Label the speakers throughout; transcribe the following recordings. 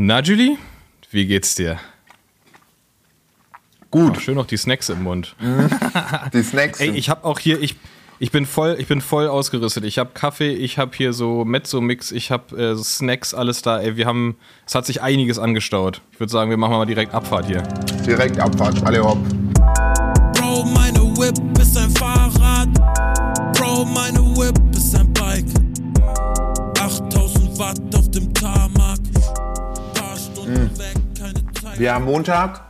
Speaker 1: Na, Julie, wie geht's dir?
Speaker 2: Gut.
Speaker 1: Oh, schön noch die Snacks im Mund.
Speaker 2: Die Snacks.
Speaker 1: Ey, ich habe auch hier, ich, ich bin voll, ich bin voll ausgerüstet. Ich habe Kaffee, ich habe hier so Mezzo-Mix, ich habe äh, Snacks, alles da. Ey, wir haben, es hat sich einiges angestaut. Ich würde sagen, wir machen mal direkt Abfahrt hier.
Speaker 2: direkt Abfahrt, alle hopp. Wir haben Montag.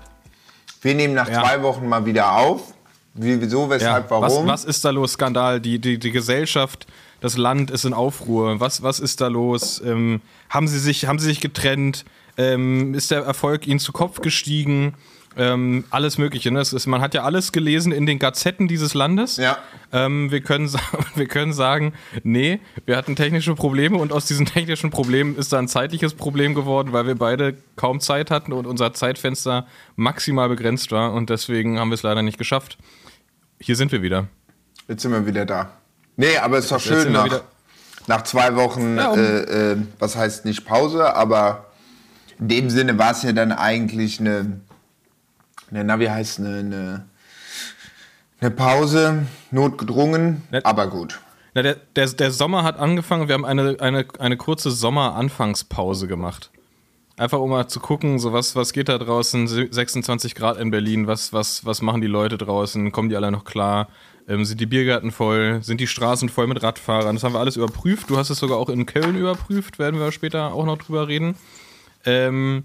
Speaker 2: Wir nehmen nach
Speaker 1: Ja.
Speaker 2: zwei Wochen mal wieder auf. Wie, wieso, weshalb,
Speaker 1: was,
Speaker 2: warum?
Speaker 1: was ist da los? Skandal, die, die, die Gesellschaft, das Land ist in Aufruhr. Was, was ist da los? Ähm, haben, sie sich, haben sie sich getrennt? Ähm, ist der Erfolg ihnen zu Kopf gestiegen? Ähm, alles Mögliche. Ne? Es ist, man hat ja alles gelesen in den Gazetten dieses Landes.
Speaker 2: Ja.
Speaker 1: Ähm, wir, können, wir können sagen, nee, wir hatten technische Probleme und aus diesen technischen Problemen ist da ein zeitliches Problem geworden, weil wir beide kaum Zeit hatten und unser Zeitfenster maximal begrenzt war und deswegen haben wir es leider nicht geschafft. Hier sind wir wieder.
Speaker 2: Jetzt sind wir wieder da. Nee, aber ist doch
Speaker 1: Jetzt
Speaker 2: schön nach, nach zwei Wochen,
Speaker 1: Ja, um-
Speaker 2: äh, äh, was heißt nicht Pause, aber in dem Sinne war es ja dann eigentlich eine, eine na, wie heißt eine, eine, eine Pause, notgedrungen,
Speaker 1: Ne-
Speaker 2: aber gut.
Speaker 1: Na, der, der, der Sommer hat angefangen, wir haben eine, eine, eine kurze Sommeranfangspause gemacht. Einfach um mal zu gucken, so was, was geht da draußen, 26 Grad in Berlin, was, was, was machen die Leute draußen, kommen die alle noch klar, ähm, sind die Biergärten voll, sind die Straßen voll mit Radfahrern, das haben wir alles überprüft, du hast es sogar auch in Köln überprüft, werden wir später auch noch drüber reden. Ähm,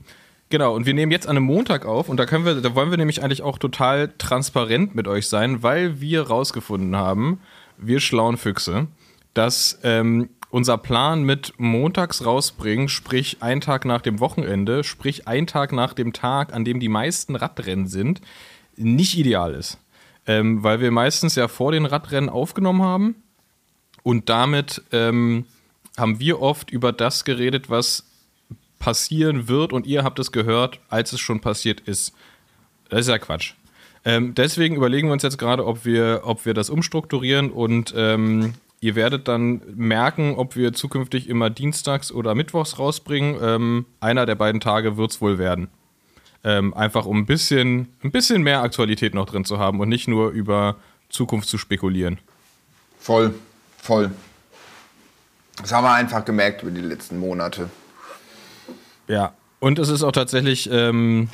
Speaker 1: genau, und wir nehmen jetzt an einem Montag auf und da können wir, da wollen wir nämlich eigentlich auch total transparent mit euch sein, weil wir rausgefunden haben, wir schlauen Füchse, dass ähm, unser Plan mit montags rausbringen, sprich ein Tag nach dem Wochenende, sprich ein Tag nach dem Tag, an dem die meisten Radrennen sind, nicht ideal ist. Ähm, weil wir meistens ja vor den Radrennen aufgenommen haben und damit ähm, haben wir oft über das geredet, was passieren wird und ihr habt es gehört, als es schon passiert ist. Das ist ja Quatsch. Ähm, deswegen überlegen wir uns jetzt gerade, ob wir, ob wir das umstrukturieren und ähm, ihr werdet dann merken, ob wir zukünftig immer dienstags oder mittwochs rausbringen. Ähm, einer der beiden Tage wird es wohl werden. Ähm, einfach um ein bisschen, ein bisschen mehr Aktualität noch drin zu haben und nicht nur über Zukunft zu spekulieren.
Speaker 2: Voll, voll. Das haben wir einfach gemerkt über die letzten Monate.
Speaker 1: Ja, und es ist auch tatsächlich, ähm,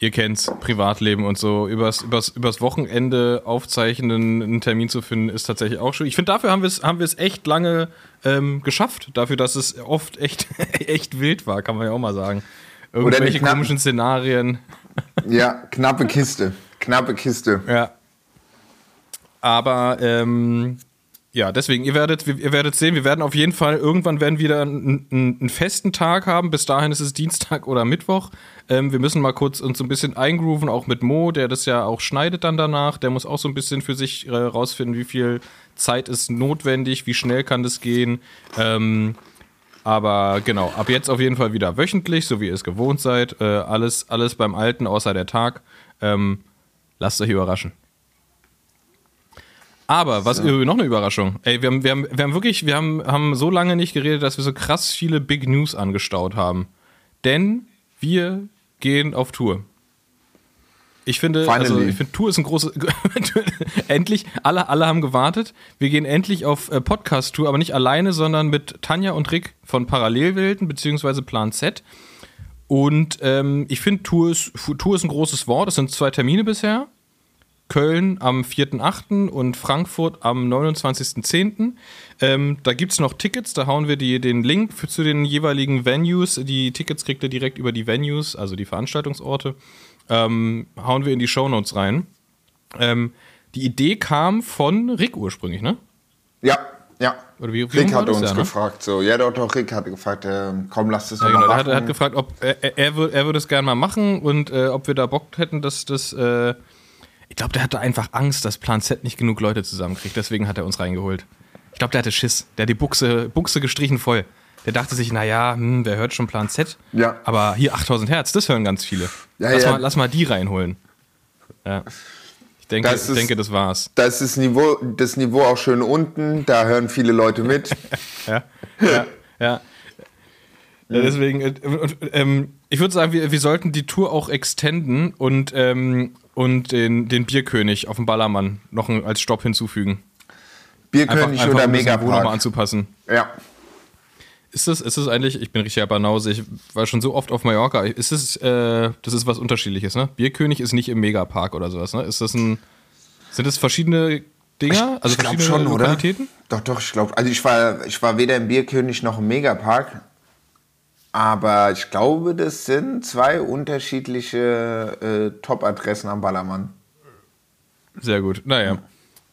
Speaker 1: ihr kennt's, Privatleben und so, übers, übers, übers Wochenende aufzeichnen, einen Termin zu finden, ist tatsächlich auch schön. Ich finde, dafür haben wir es haben wir es echt lange ähm, geschafft. Dafür, dass es oft echt, echt wild war, kann man ja auch mal sagen. Irgendwelche
Speaker 2: knappen-
Speaker 1: komischen Szenarien.
Speaker 2: Ja, knappe Kiste. Knappe Kiste.
Speaker 1: Ja. Aber ähm, ja, deswegen, ihr werdet, ihr werdet sehen, wir werden auf jeden Fall, irgendwann werden wieder einen, einen, einen festen Tag haben. Bis dahin ist es Dienstag oder Mittwoch. Ähm, wir müssen mal kurz uns ein bisschen eingrooven, auch mit Mo, der das ja auch schneidet dann danach. Der muss auch so ein bisschen für sich äh, rausfinden, wie viel Zeit ist notwendig, wie schnell kann das gehen. Ähm, aber genau, ab jetzt auf jeden Fall wieder wöchentlich, so wie ihr es gewohnt seid. Äh, alles, alles beim Alten, außer der Tag. Ähm, lasst euch überraschen. Aber was noch eine Überraschung. Ey, wir haben, wir haben, wir haben wirklich, wir haben, haben so lange nicht geredet, dass wir so krass viele Big News angestaut haben. Denn wir gehen auf Tour. Ich finde, also ich finde, Tour ist ein großes. endlich, alle, alle haben gewartet. Wir gehen endlich auf äh, Podcast-Tour, aber nicht alleine, sondern mit Tanja und Rick von Parallelwelten, beziehungsweise Plan Z. Und ähm, ich finde, Tour ist, Tour ist ein großes Wort. Es sind zwei Termine bisher. Köln am 4.8. und Frankfurt am 29.10. Ähm, da gibt es noch Tickets, da hauen wir die, den Link für, zu den jeweiligen Venues. Die Tickets kriegt ihr direkt über die Venues, also die Veranstaltungsorte. Ähm, hauen wir in die Shownotes rein. Ähm, die Idee kam von Rick ursprünglich, ne?
Speaker 2: Ja, ja.
Speaker 1: Oder wie-
Speaker 2: Rick
Speaker 1: rum war
Speaker 2: hat
Speaker 1: das
Speaker 2: uns
Speaker 1: ja, ne?
Speaker 2: gefragt. So. Ja, doch, doch, Rick hat gefragt, äh, komm, lass das
Speaker 1: Ja, genau.
Speaker 2: mal
Speaker 1: Er hat, er hat
Speaker 2: machen.
Speaker 1: gefragt, ob er, er, er, wür- er würde es gerne mal machen und äh, ob wir da Bock hätten, dass das. Äh, ich glaube, der hatte einfach Angst, dass Plan Z nicht genug Leute zusammenkriegt. Deswegen hat er uns reingeholt. Ich glaube, der hatte Schiss. Der hat die Buchse, Buchse gestrichen voll. Der dachte sich, naja, hm, wer hört schon Plan Z?
Speaker 2: Ja.
Speaker 1: Aber hier 8000 Hertz, das hören ganz viele.
Speaker 2: Ja,
Speaker 1: lass,
Speaker 2: ja.
Speaker 1: Mal, lass mal die reinholen. Ja. Ich denke,
Speaker 2: Das
Speaker 1: ich
Speaker 2: ist-
Speaker 1: denke, das war's.
Speaker 2: Da ist das Niveau, das Niveau auch schön unten, da hören viele Leute mit.
Speaker 1: Ja, ja, ja. Ja, deswegen, äh, und, ähm, ich würde sagen, wir, wir sollten die Tour auch extenden und, ähm, und den, den Bierkönig auf dem Ballermann noch ein, als Stopp hinzufügen.
Speaker 2: Bierkönig
Speaker 1: einfach,
Speaker 2: oder
Speaker 1: um das Niveau nochmal
Speaker 2: Megapark.
Speaker 1: anzupassen.
Speaker 2: Ja.
Speaker 1: Ist das, ist eigentlich, ich bin richtiger Banause, ich war schon so oft auf Mallorca, ist das, äh, das ist was Unterschiedliches, ne? Bierkönig ist nicht im Megapark oder sowas, ne? Ist das ein, sind das verschiedene Dinger? also
Speaker 2: ich
Speaker 1: verschiedene
Speaker 2: schon, oder?
Speaker 1: Lokalitäten?
Speaker 2: Doch, doch, ich glaube. Also ich war, ich war weder im Bierkönig noch im Megapark. Aber ich glaube, das sind zwei unterschiedliche äh, Top-Adressen am Ballermann.
Speaker 1: Sehr gut, naja.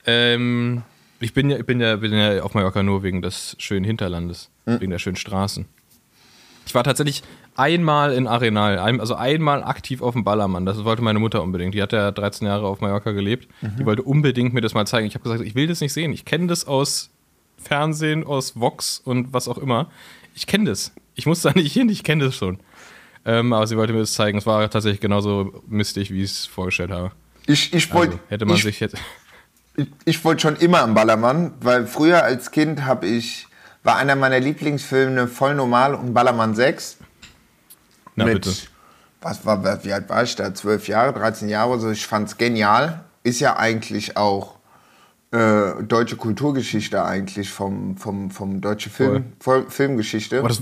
Speaker 1: Ähm, ich bin ja, ich bin ja, bin ja auf Mallorca nur wegen des schönen Hinterlandes,
Speaker 2: Hm.
Speaker 1: wegen der schönen Straßen. Ich war tatsächlich einmal in Arenal, also einmal aktiv auf dem Ballermann. Das wollte meine Mutter unbedingt. Die hat ja 13 Jahre auf Mallorca gelebt.
Speaker 2: Mhm.
Speaker 1: Die wollte unbedingt mir das mal zeigen. Ich habe gesagt, ich will das nicht sehen. Ich kenne das aus Fernsehen, aus Vox und was auch immer. Ich kenne das. Ich muss da nicht hin, ich kenne das schon. Ähm, aber sie wollte mir das zeigen. Es war tatsächlich genauso mistig, wie ich es vorgestellt habe.
Speaker 2: Ich, ich wollte
Speaker 1: Also, hätte man
Speaker 2: ich,
Speaker 1: sich jetzt.
Speaker 2: ich, ich wollte schon immer am Ballermann, weil früher als Kind habe ich war einer meiner Lieblingsfilme voll normal und Ballermann 6
Speaker 1: Na
Speaker 2: mit
Speaker 1: bitte.
Speaker 2: was war wie alt war ich da 12 Jahre 13 Jahre so ich fand's genial ist ja eigentlich auch äh, deutsche Kulturgeschichte eigentlich vom vom vom deutsche Film Filmgeschichte
Speaker 1: Aber das,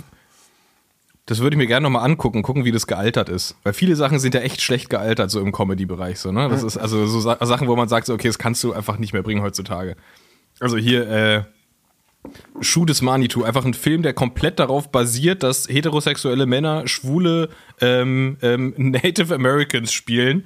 Speaker 1: das würde ich mir gerne nochmal angucken, gucken, wie das gealtert ist. Weil viele Sachen sind ja echt schlecht gealtert, so im Comedy-Bereich. So, ne? Das ist also so Sa Sachen, wo man sagt, so, okay, das kannst du einfach nicht mehr bringen heutzutage. Also hier, äh, Schuh des Manitou, einfach ein Film, der komplett darauf basiert, dass heterosexuelle Männer schwule ähm, ähm, Native Americans spielen.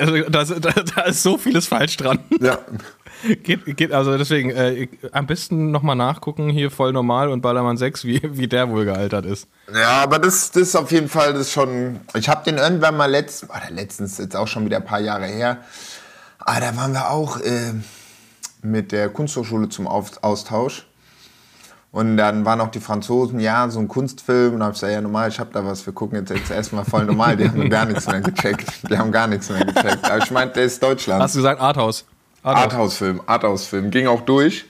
Speaker 1: Also da, da, da ist so vieles falsch dran.
Speaker 2: ja
Speaker 1: Geht, geht, also deswegen, äh, am besten nochmal nachgucken, hier voll normal und Ballermann 6, wie, wie der wohl gealtert ist.
Speaker 2: Ja, aber das, das ist auf jeden Fall das schon. Ich habe den irgendwann mal letztens, oder letztens jetzt auch schon wieder ein paar Jahre her. Ah, da waren wir auch äh, mit der Kunsthochschule zum Austausch. Und dann waren auch die Franzosen, ja, so ein Kunstfilm. Und da hab ich gesagt, ja, normal, ich hab da was, wir gucken jetzt, jetzt erstmal voll normal. Die haben gar nichts mehr gecheckt. Die haben gar nichts mehr gecheckt. Aber ich meinte, der ist Deutschland.
Speaker 1: Hast du gesagt Arthouse? Arthouse.
Speaker 2: Arthouse-Film, Arthouse-Film. Ging auch durch.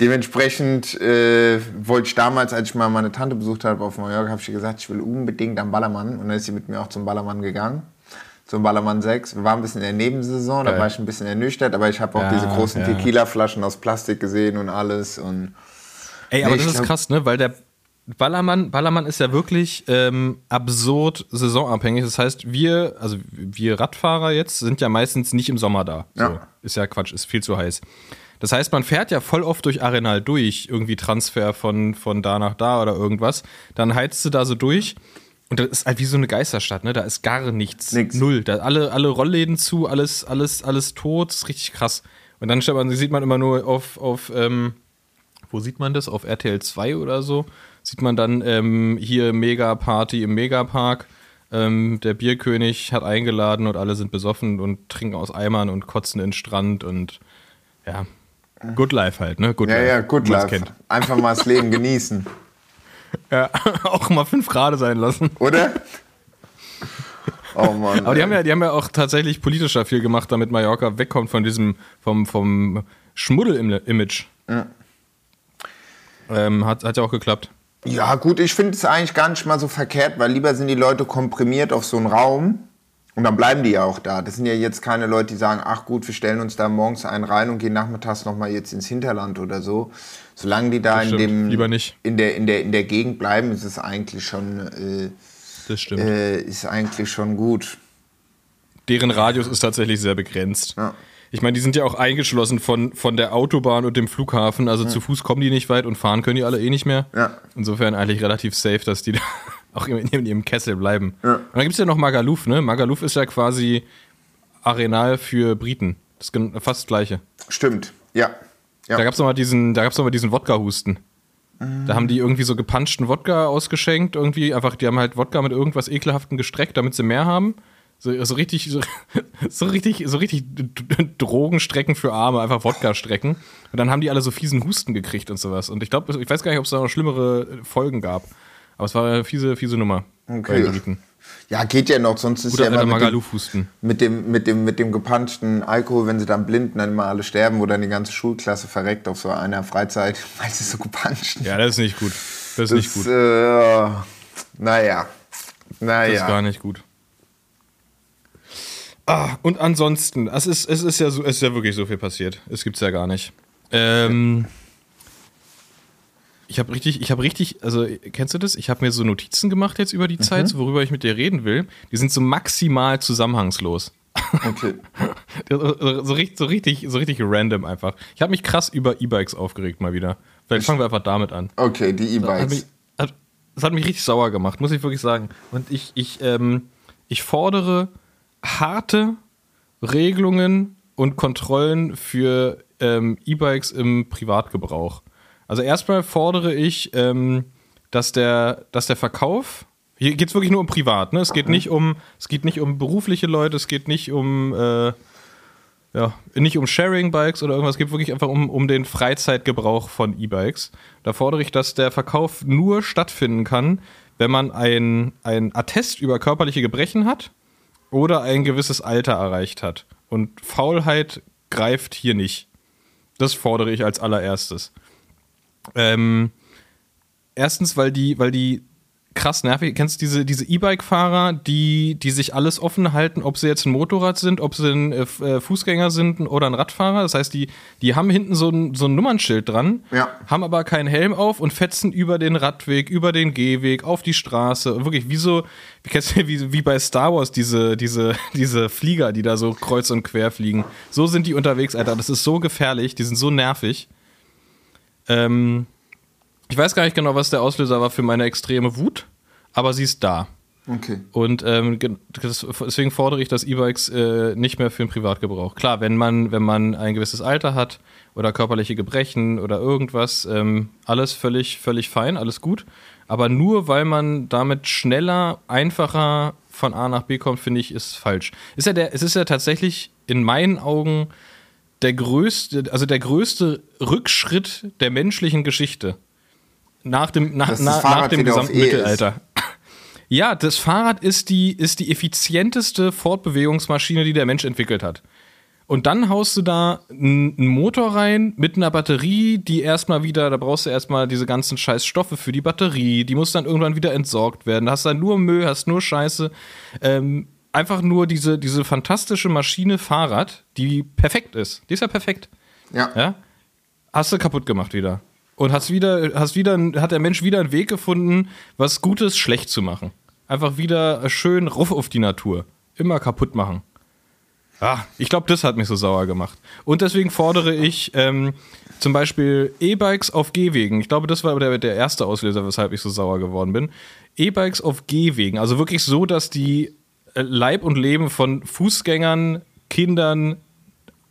Speaker 2: Dementsprechend äh, wollte ich damals, als ich mal meine Tante besucht habe auf Mallorca, habe ich gesagt, ich will unbedingt am Ballermann. Und dann ist sie mit mir auch zum Ballermann gegangen. Zum Ballermann 6. Wir waren ein bisschen in der Nebensaison, da
Speaker 1: Geil.
Speaker 2: war ich ein bisschen ernüchtert, aber ich habe auch
Speaker 1: Ja,
Speaker 2: diese großen
Speaker 1: ja.
Speaker 2: Tequila-Flaschen aus Plastik gesehen und alles. Und
Speaker 1: Ey, aber
Speaker 2: Nee,
Speaker 1: das ist
Speaker 2: glaub-
Speaker 1: krass, ne? Weil der Ballermann, Ballermann ist ja wirklich ähm, absurd saisonabhängig. Das heißt, wir, also wir Radfahrer jetzt, sind ja meistens nicht im Sommer da. So.
Speaker 2: Ja.
Speaker 1: Ist ja Quatsch, ist viel zu heiß. Das heißt, man fährt ja voll oft durch Arenal durch, irgendwie Transfer von, von da nach da oder irgendwas. Dann heizt du da so durch und das ist halt wie so eine Geisterstadt, ne? Da ist gar nichts.
Speaker 2: Nix.
Speaker 1: Null. Da alle, alle Rollläden zu, alles, alles, alles tot, das ist richtig krass. Und dann man, sieht man immer nur auf, auf ähm, wo sieht man das? Auf RTL 2 oder so? Sieht man dann ähm, hier Mega-Party im Megapark. Ähm, der Bierkönig hat eingeladen und alle sind besoffen und trinken aus Eimern und kotzen in den Strand und ja. Good Life halt, ne? Good
Speaker 2: ja,
Speaker 1: Life.
Speaker 2: ja,
Speaker 1: man's
Speaker 2: live.
Speaker 1: kennt.
Speaker 2: Einfach mal das Leben genießen.
Speaker 1: Ja, auch mal fünf Grad sein lassen.
Speaker 2: Oder? Oh Mann.
Speaker 1: Aber die
Speaker 2: ey.
Speaker 1: haben ja, die haben ja auch tatsächlich politischer viel gemacht, damit Mallorca wegkommt von diesem, vom, vom Schmuddel-Image. Ähm, hat, hat ja auch geklappt.
Speaker 2: Ja, gut, ich finde es eigentlich gar nicht mal so verkehrt, weil lieber sind die Leute komprimiert auf so einen Raum und dann bleiben die ja auch da. Das sind ja jetzt keine Leute, die sagen, ach gut, wir stellen uns da morgens einen rein und gehen nachmittags nochmal jetzt ins Hinterland oder so. Solange die da
Speaker 1: Das
Speaker 2: in
Speaker 1: stimmt.
Speaker 2: dem. In, der, in, der, in der Gegend bleiben, ist es eigentlich schon, äh,
Speaker 1: Das stimmt.
Speaker 2: äh, ist eigentlich schon gut.
Speaker 1: deren Radius ist tatsächlich sehr begrenzt.
Speaker 2: Ja.
Speaker 1: Ich meine, die sind ja auch eingeschlossen von, von der Autobahn und dem Flughafen. Also zu Fuß kommen die nicht weit und fahren können die alle eh nicht mehr.
Speaker 2: Ja.
Speaker 1: Insofern eigentlich relativ safe, dass die da auch in, ihrem Kessel bleiben.
Speaker 2: Ja.
Speaker 1: Und dann gibt es ja noch Magaluf, ne? Magaluf ist ja quasi Arenal für Briten. Das ist fast das Gleiche.
Speaker 2: Stimmt, ja. ja.
Speaker 1: Da gab es nochmal diesen, da gab's noch mal diesen Wodka-Husten. Da haben die irgendwie so gepanschten Wodka ausgeschenkt. Irgendwie einfach, die haben halt Wodka mit irgendwas Ekelhaftem gestreckt, damit sie mehr haben. So, so richtig, so, so richtig, so richtig Drogenstrecken für Arme, einfach Wodka-Strecken. Und dann haben die alle so fiesen Husten gekriegt und sowas. Und ich glaube, ich weiß gar nicht, ob es da noch schlimmere Folgen gab. Aber es war eine fiese, fiese Nummer
Speaker 2: Okay. ja, geht ja noch, sonst ist
Speaker 1: Guter
Speaker 2: ja immer mit dem, mit dem, mit dem, mit dem gepanschten Alkohol, wenn sie dann blinden, dann immer alle sterben, wo dann die ganze Schulklasse verreckt auf so einer Freizeit, weil sie so gepanscht
Speaker 1: Ja, das ist nicht gut. Das ist nicht gut.
Speaker 2: Äh, naja.
Speaker 1: Das
Speaker 2: Naja.
Speaker 1: ist gar nicht gut. Ah, und ansonsten, es ist, es ist ja so, es ist ja wirklich so viel passiert. Es gibt's ja gar nicht. Ähm, ich habe richtig, ich habe richtig, also kennst du das? Ich habe mir so Notizen gemacht jetzt über die Zeit, so worüber ich mit dir reden will. Die sind so maximal zusammenhangslos.
Speaker 2: Okay.
Speaker 1: so, so, richtig, so richtig, so richtig random einfach. Ich habe mich krass über E-Bikes aufgeregt mal wieder. Vielleicht fangen wir einfach damit an.
Speaker 2: Okay, die E-Bikes.
Speaker 1: hat, das hat mich richtig sauer gemacht, muss ich wirklich sagen. Und ich, ich, ähm, ich fordere harte Regelungen und Kontrollen für ähm, E-Bikes im Privatgebrauch. Also erstmal fordere ich, ähm, dass, der, dass der Verkauf, hier geht es wirklich nur um privat, ne? Es geht nicht um, es geht nicht um berufliche Leute, es geht nicht um äh, ja, nicht um Sharing-Bikes oder irgendwas, es geht wirklich einfach um, um den Freizeitgebrauch von E-Bikes. Da fordere ich, dass der Verkauf nur stattfinden kann, wenn man ein, ein Attest über körperliche Gebrechen hat oder ein gewisses Alter erreicht hat. Und Faulheit greift hier nicht. Das fordere ich als allererstes. Ähm, erstens, weil die, weil die krass nervig. Kennst du diese, diese E-Bike-Fahrer, die, die sich alles offen halten, ob sie jetzt ein Motorrad sind, ob sie ein äh, äh, Fußgänger sind oder ein Radfahrer? Das heißt, die, die haben hinten so ein, so ein Nummernschild dran,
Speaker 2: Ja.
Speaker 1: haben aber keinen Helm auf und fetzen über den Radweg, über den Gehweg, auf die Straße. Und wirklich wie so, wie, kennst du, wie, wie bei Star Wars, diese, diese, diese Flieger, die da so kreuz und quer fliegen. So sind die unterwegs, Alter. Das ist so gefährlich, die sind so nervig. Ähm, ich weiß gar nicht genau, was der Auslöser war für meine extreme Wut, aber sie ist da.
Speaker 2: Okay.
Speaker 1: Und ähm, deswegen fordere ich das E-Bikes äh, nicht mehr für den Privatgebrauch. Klar, wenn man, wenn man ein gewisses Alter hat oder körperliche Gebrechen oder irgendwas, ähm, alles völlig, völlig fein, alles gut. Aber nur weil man damit schneller, einfacher von A nach B kommt, finde ich, ist falsch. Ist ja der, es ist ja tatsächlich in meinen Augen der größte, also der größte Rückschritt der menschlichen Geschichte. Nach dem, nach,
Speaker 2: das
Speaker 1: nach, dem gesamten
Speaker 2: E ist.
Speaker 1: Mittelalter. Ja, das Fahrrad ist die, ist die effizienteste Fortbewegungsmaschine, die der Mensch entwickelt hat. Und dann haust du da einen einen Motor rein mit einer Batterie, die erstmal wieder, da brauchst du erstmal diese ganzen scheiß Stoffe für die Batterie, die muss dann irgendwann wieder entsorgt werden. Da hast dann nur Müll, hast nur Scheiße. Ähm, einfach nur diese, diese fantastische Maschine Fahrrad, die perfekt ist. Die ist ja perfekt.
Speaker 2: Ja.
Speaker 1: Ja? Hast du kaputt gemacht wieder. Und hast wieder, hast wieder, hat der Mensch wieder einen Weg gefunden, was Gutes schlecht zu machen. Einfach wieder schön Ruff auf die Natur. Immer kaputt machen. Ah, ich glaube, das hat mich so sauer gemacht. Und deswegen fordere ich ähm, zum Beispiel E-Bikes auf Gehwegen. Ich glaube, das war der, der erste Auslöser, weshalb ich so sauer geworden bin. E-Bikes auf Gehwegen. Also wirklich so, dass die äh, Leib und Leben von Fußgängern, Kindern,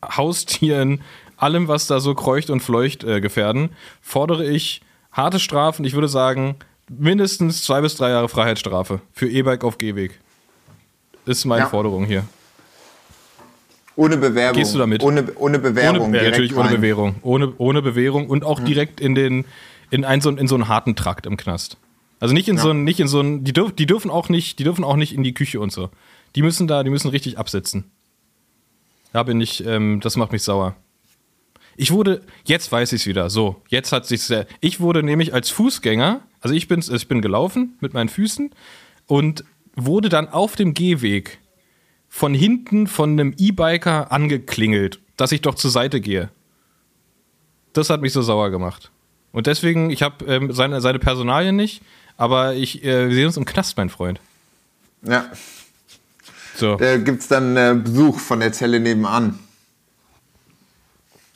Speaker 1: Haustieren, allem, was da so kreucht und fleucht, äh, gefährden, fordere ich harte Strafen. Ich würde sagen, mindestens zwei bis drei Jahre Freiheitsstrafe für E-Bike auf Gehweg. Ist meine
Speaker 2: Ja.
Speaker 1: Forderung hier.
Speaker 2: Ohne Bewährung.
Speaker 1: Gehst du damit?
Speaker 2: Ohne, ohne Bewährung.
Speaker 1: Ohne, ja, natürlich ohne
Speaker 2: rein.
Speaker 1: Bewährung. Ohne, ohne Bewährung und auch direkt in den in, ein, so, in so einen harten Trakt im Knast. Also nicht in so einen, nicht in so einen, die, dürf, die dürfen auch nicht, die dürfen auch nicht in die Küche und so. Die müssen da, die müssen richtig absitzen. Da bin ich, ähm, das macht mich sauer. Ich wurde, jetzt weiß ich es wieder, so, jetzt hat sich sehr, ich wurde nämlich als Fußgänger, also ich bin, ich bin gelaufen mit meinen Füßen und wurde dann auf dem Gehweg von hinten von einem E-Biker angeklingelt, dass ich doch zur Seite gehe. Das hat mich so sauer gemacht. Und deswegen, ich habe ähm, seine, seine Personalien nicht, aber ich, äh, wir sehen uns im Knast, mein Freund.
Speaker 2: Ja.
Speaker 1: So.
Speaker 2: Da gibt es dann äh, Besuch von der Zelle nebenan.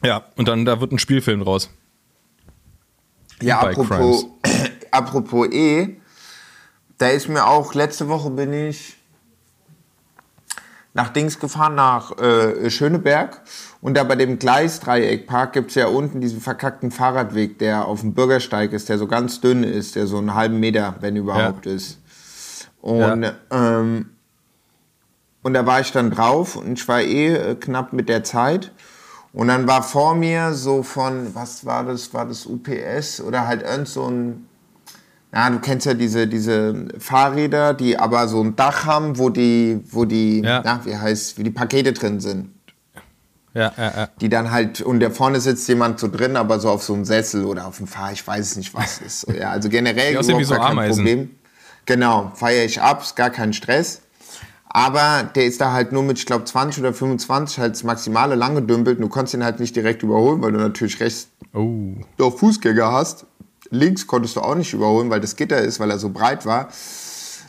Speaker 1: Ja, und dann da wird ein Spielfilm draus.
Speaker 2: Ja, apropos, apropos E, da ist mir auch, letzte Woche bin ich nach Dings gefahren, nach äh, Schöneberg. Und da bei dem Gleisdreieckpark gibt es ja unten diesen verkackten Fahrradweg, der auf dem Bürgersteig ist, der so ganz dünn ist, der so einen halben Meter, wenn überhaupt ist. Und,
Speaker 1: Ja.
Speaker 2: ähm, und da war ich dann drauf und ich war eh äh, knapp mit der Zeit. Und dann war vor mir so von, was war das, war das UPS oder halt irgend so ein, ja, du kennst ja diese, diese Fahrräder, die aber so ein Dach haben, wo die, wo die,
Speaker 1: Ja.
Speaker 2: na, wie heißt, wie die Pakete drin sind.
Speaker 1: Ja, Ja, ja.
Speaker 2: Die dann halt, und da vorne sitzt jemand so drin, aber so auf so einem Sessel oder auf dem Fahr, ich weiß nicht, was ist. Ja, also generell
Speaker 1: aussehen wie so
Speaker 2: gar kein
Speaker 1: Ameisen.
Speaker 2: Problem. Genau, feiere ich ab, ist gar kein Stress. Aber der ist da halt nur mit, ich glaube, 20 oder 25 halt das maximale lang gedümpelt. Du konntest ihn halt nicht direkt überholen, weil du natürlich rechts
Speaker 1: Oh.
Speaker 2: doch Fußgänger hast. Links konntest du auch nicht überholen, weil das Gitter ist, weil er so breit war.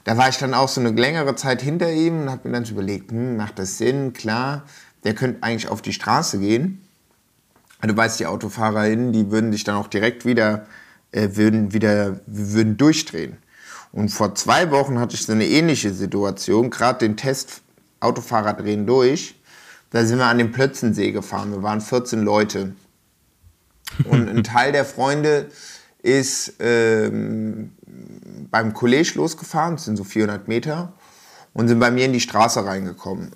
Speaker 2: Da war ich dann auch so eine längere Zeit hinter ihm und habe mir dann so überlegt, hm, macht das Sinn? Klar, der könnte eigentlich auf die Straße gehen. Du weißt, die AutofahrerInnen, die würden dich dann auch direkt wieder, äh, würden wieder, würden durchdrehen. Und vor zwei Wochen hatte ich so eine ähnliche Situation, gerade den Test Autofahrer drehen durch. Da sind wir an den Plötzensee gefahren. Wir waren 14 Leute. Und ein Teil der Freunde ist ähm, beim College losgefahren, das sind so 400 Meter, und sind bei mir in die Straße reingekommen.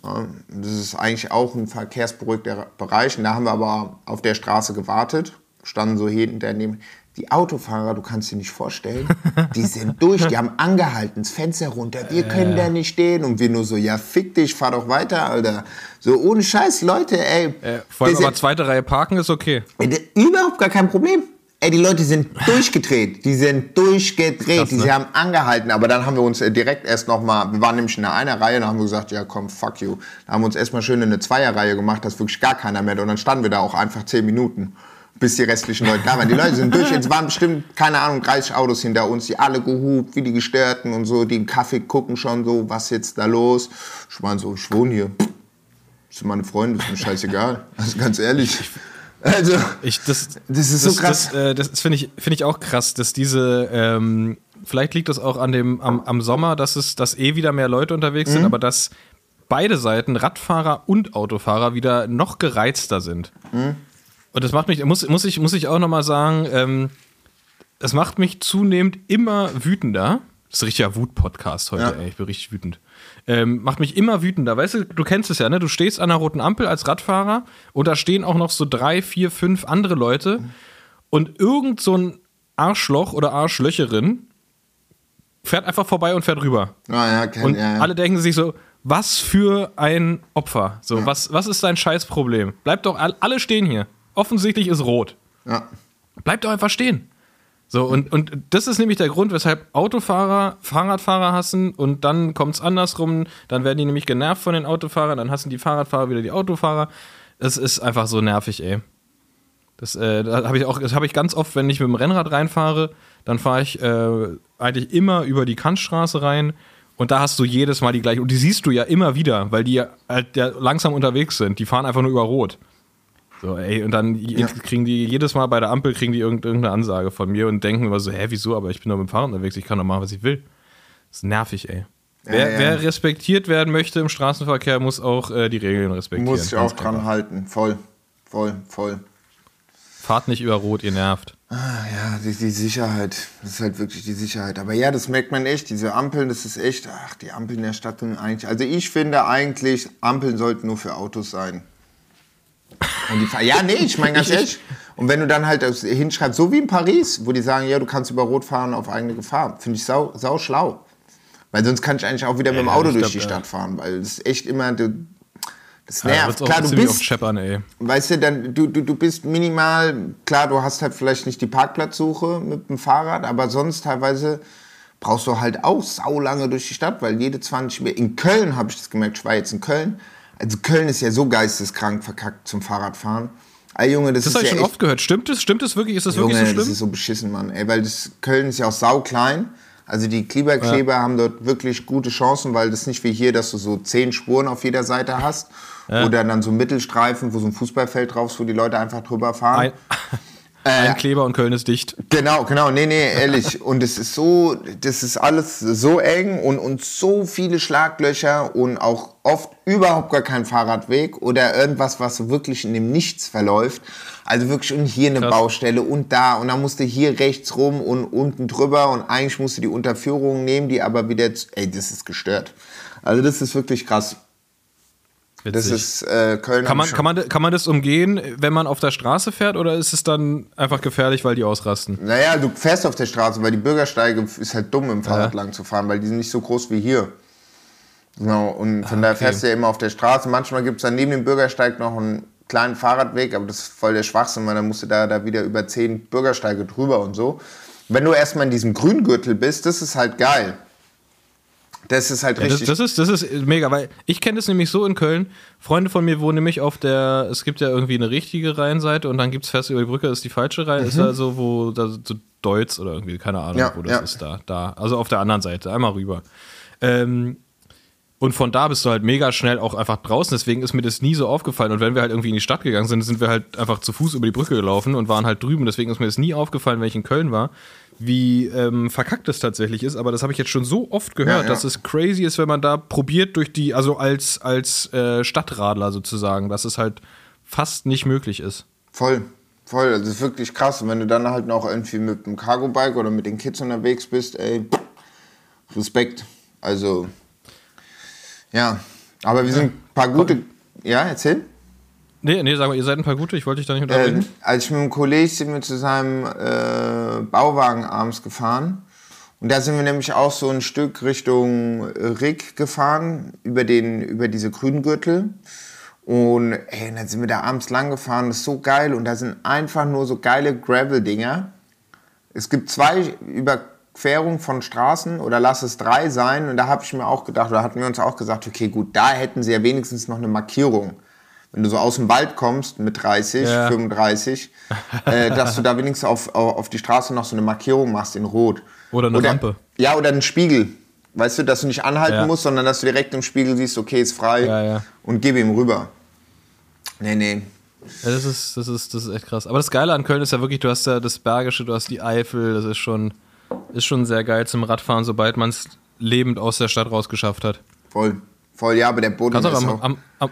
Speaker 2: Das ist eigentlich auch ein verkehrsberuhigter Bereich. Und da haben wir aber auf der Straße gewartet, standen so hinter neben. Die Autofahrer, du kannst dir nicht vorstellen, die sind durch, die haben angehalten, das Fenster runter, wir können da nicht stehen. Und wir nur so, ja, fick dich, fahr doch weiter, Alter. So ohne Scheiß, Leute, ey.
Speaker 1: Äh, vor allem
Speaker 2: wir
Speaker 1: aber
Speaker 2: sind-
Speaker 1: zweite Reihe parken ist okay.
Speaker 2: Überhaupt gar kein Problem. Ey, die Leute sind durchgedreht. Die sind durchgedreht.
Speaker 1: Krass,
Speaker 2: die
Speaker 1: ne?
Speaker 2: sie haben angehalten. Aber dann haben wir uns äh, direkt erst nochmal, wir waren nämlich in einer Reihe, dann haben wir gesagt, ja komm, fuck you. Da haben wir uns erstmal schön in eine Zweierreihe gemacht, dass wirklich gar keiner mehr. Und dann standen wir da auch einfach zehn Minuten, bis die restlichen Leute da waren. Die Leute sind durch. Jetzt waren bestimmt, keine Ahnung, 30 Autos hinter uns, die alle gehupt, wie die Gestörten und so. Die im Kaffee gucken schon so, was jetzt da los. Ich meine so, ich wohne hier. Das sind meine Freunde, ist mir scheißegal. Also ganz ehrlich. Also,
Speaker 1: Ich, das,
Speaker 2: Das ist so krass.
Speaker 1: Das, äh, das finde ich, finde ich auch krass, dass diese, ähm, vielleicht liegt das auch an dem, am, am Sommer, dass es, dass eh wieder mehr Leute unterwegs
Speaker 2: Mhm.
Speaker 1: sind, aber dass beide Seiten, Radfahrer und Autofahrer, wieder noch gereizter sind.
Speaker 2: Mhm.
Speaker 1: Und das macht mich, muss, muss ich, muss ich auch nochmal sagen, ähm, es macht mich zunehmend immer wütender. Das ist ein richtiger Wut-Podcast heute,
Speaker 2: Ja.
Speaker 1: ey. Ich bin richtig wütend. Ähm, macht mich immer wütender. Weißt du, du kennst es ja, ne? Du stehst an einer roten Ampel als Radfahrer und da stehen auch noch so drei, vier, fünf andere Leute und irgend so ein Arschloch oder Arschlöcherin fährt einfach vorbei und fährt rüber.
Speaker 2: Ja, ja, kenn,
Speaker 1: Und
Speaker 2: ja, ja.
Speaker 1: alle denken sich so, was für ein Opfer. So, was, was ist dein Scheißproblem? Bleibt doch, all- alle stehen hier. Offensichtlich ist rot.
Speaker 2: ja.
Speaker 1: Bleibt doch einfach stehen. So, und, und das ist nämlich der Grund, weshalb Autofahrer Fahrradfahrer hassen und dann kommt es andersrum, dann werden die nämlich genervt von den Autofahrern, dann hassen die Fahrradfahrer wieder die Autofahrer. Es ist einfach so nervig, ey. Das, äh, da habe ich auch, das habe ich ganz oft, wenn ich mit dem Rennrad reinfahre, dann fahre ich äh, eigentlich immer über die Kantstraße rein und da hast du jedes Mal die gleiche, und die siehst du ja immer wieder, weil die ja halt ja langsam unterwegs sind. Die fahren einfach nur über Rot. So, ey, und dann je- kriegen die jedes Mal bei der Ampel kriegen die irgend- irgendeine Ansage von mir und denken immer so, hä, wieso? Aber ich bin doch mit dem Fahrrad unterwegs, ich kann doch machen, was ich will. Das ist nervig, ey. wer,
Speaker 2: ja.
Speaker 1: wer respektiert werden möchte im Straßenverkehr, muss auch äh, die Regeln respektieren.
Speaker 2: Muss ich auch dran halten. Voll, voll, voll.
Speaker 1: Fahrt nicht über Rot, ihr nervt.
Speaker 2: Ah, ja, die, die Sicherheit. Das ist halt wirklich die Sicherheit. Aber ja, das merkt man echt. Diese Ampeln, das ist echt, ach, die Ampeln in der Stadt sind eigentlich. Also ich finde eigentlich, Ampeln sollten nur für Autos sein. Und die, Fa- ja, nee, ich meine ganz ehrlich. Und wenn du dann halt hinschreibst, so wie in Paris, wo die sagen, ja, du kannst über Rot fahren auf eigene Gefahr, finde ich sau, sau schlau. Weil sonst kann ich eigentlich auch wieder mit dem
Speaker 1: Ja,
Speaker 2: Auto durch
Speaker 1: glaub,
Speaker 2: die
Speaker 1: ja.
Speaker 2: Stadt fahren, weil das ist echt immer, du- das
Speaker 1: Ja,
Speaker 2: nervt.
Speaker 1: auch
Speaker 2: Klar, du bist,
Speaker 1: oft scheppern, ey.
Speaker 2: Weißt du, dann, du, du, du bist minimal, klar, du hast halt vielleicht nicht die Parkplatzsuche mit dem Fahrrad, aber sonst teilweise brauchst du halt auch saulange durch die Stadt, weil jede 20 Meter, in Köln habe ich das gemerkt, ich war jetzt in Köln, also Köln ist ja so geisteskrank verkackt zum Fahrradfahren. Ey Junge, das,
Speaker 1: Das habe ich
Speaker 2: ja
Speaker 1: schon oft gehört. Stimmt es? Stimmt es wirklich? Ist das
Speaker 2: Junge,
Speaker 1: wirklich so
Speaker 2: das
Speaker 1: schlimm?
Speaker 2: ist so beschissen, Mann. Ey, weil das, Köln ist ja auch sauklein. Also die Kleberkleber haben dort wirklich gute Chancen, weil das nicht wie hier, dass du so zehn Spuren auf jeder Seite hast. Oder dann so Mittelstreifen, wo so ein Fußballfeld drauf ist, wo die Leute einfach drüber fahren.
Speaker 1: Ein, ein Kleber und Köln ist dicht.
Speaker 2: Genau, genau, nee, nee, ehrlich. Und es ist so, das ist alles so eng und, und so viele Schlaglöcher und auch oft überhaupt gar kein Fahrradweg oder irgendwas, was wirklich in dem Nichts verläuft. Also wirklich und hier eine
Speaker 1: Krass.
Speaker 2: Baustelle und da und dann musst du hier rechts rum und unten drüber und eigentlich musst du die Unterführung nehmen, die aber wieder, ey, das ist gestört. Also das ist wirklich krass. Das
Speaker 1: Witzig.
Speaker 2: ist äh, Köln.
Speaker 1: Kann man, kann, man, kann man das umgehen, wenn man auf der Straße fährt, oder ist es dann einfach gefährlich, weil die ausrasten?
Speaker 2: Naja, du fährst auf der Straße, weil die Bürgersteige ist halt dumm, im Fahrrad
Speaker 1: Ja.
Speaker 2: lang zu fahren, weil die sind nicht so groß wie hier. Genau, und von
Speaker 1: Ah,
Speaker 2: daher
Speaker 1: okay.
Speaker 2: fährst du ja immer auf der Straße. Manchmal gibt es dann neben dem Bürgersteig noch einen kleinen Fahrradweg, aber das ist voll der Schwachsinn, weil dann musst du da, da wieder über zehn Bürgersteige drüber und so. Wenn du erstmal in diesem Grüngürtel bist, das ist halt geil. Das ist halt
Speaker 1: Ja, das,
Speaker 2: richtig.
Speaker 1: das, ist, das ist mega, weil ich kenne das nämlich so in Köln. Freunde von mir wohnen nämlich auf der, es gibt ja irgendwie eine richtige Rheinseite und dann gibt es fest über die Brücke, ist die falsche Rhein, ist also wo, da so Deutz oder irgendwie, keine Ahnung,
Speaker 2: Mhm. Ja,
Speaker 1: wo das
Speaker 2: ja.
Speaker 1: ist da, da. Also auf der anderen Seite, einmal rüber. Ähm, und von da bist du halt mega schnell auch einfach draußen, deswegen ist mir das nie so aufgefallen. Und wenn wir halt irgendwie in die Stadt gegangen sind, sind wir halt einfach zu Fuß über die Brücke gelaufen und waren halt drüben. Deswegen ist mir das nie aufgefallen, wenn ich in Köln war, wie ähm, verkackt es tatsächlich ist. Aber das habe ich jetzt schon so oft gehört,
Speaker 2: Ja, ja.
Speaker 1: dass es crazy ist, wenn man da probiert durch die, also als, als äh, Stadtradler sozusagen, dass es halt fast nicht möglich ist.
Speaker 2: Voll, voll. Das ist wirklich krass. Und wenn du dann halt noch irgendwie mit dem Cargo-Bike oder mit den Kids unterwegs bist, ey, Respekt. Also, ja. Aber wir sind ein paar gute. Ja, erzähl.
Speaker 1: Nee, nee, sag mal, ihr seid ein paar gute, ich wollte dich da nicht unterbrechen.
Speaker 2: Ähm, als ich mit einem Kollegen sind wir zu seinem äh, Bauwagen abends gefahren. Und da sind wir nämlich auch so ein Stück Richtung äh, Rick gefahren, über, den, über diese Grüngürtel. Und ey, und dann sind wir da abends lang gefahren, das ist so geil. Und da sind einfach nur so geile Gravel-Dinger. Es gibt zwei Überquerungen von Straßen oder lass es drei sein. Und da habe ich mir auch gedacht, oder hatten wir uns auch gesagt, okay, gut, da hätten sie ja wenigstens noch eine Markierung. Wenn du so aus dem Wald kommst mit 30,
Speaker 1: Ja.
Speaker 2: 35, äh, dass du da wenigstens auf, auf die Straße noch so eine Markierung machst in Rot.
Speaker 1: Oder eine Rampe.
Speaker 2: Ja, oder einen Spiegel. Weißt du, dass du nicht anhalten
Speaker 1: Ja.
Speaker 2: musst, sondern dass du direkt im Spiegel siehst, okay, ist frei
Speaker 1: Ja,
Speaker 2: und gib ihm rüber. Nee, nee.
Speaker 1: Das ist, das ist, das ist echt krass. Aber das Geile an Köln ist ja wirklich, du hast ja das Bergische, du hast die Eifel, das ist schon, ist schon sehr geil zum Radfahren, sobald man es lebend aus der Stadt rausgeschafft hat.
Speaker 2: Voll. Voll, ja, aber der Boden
Speaker 1: Kannst auch
Speaker 2: ist
Speaker 1: am,
Speaker 2: auch...
Speaker 1: am, am,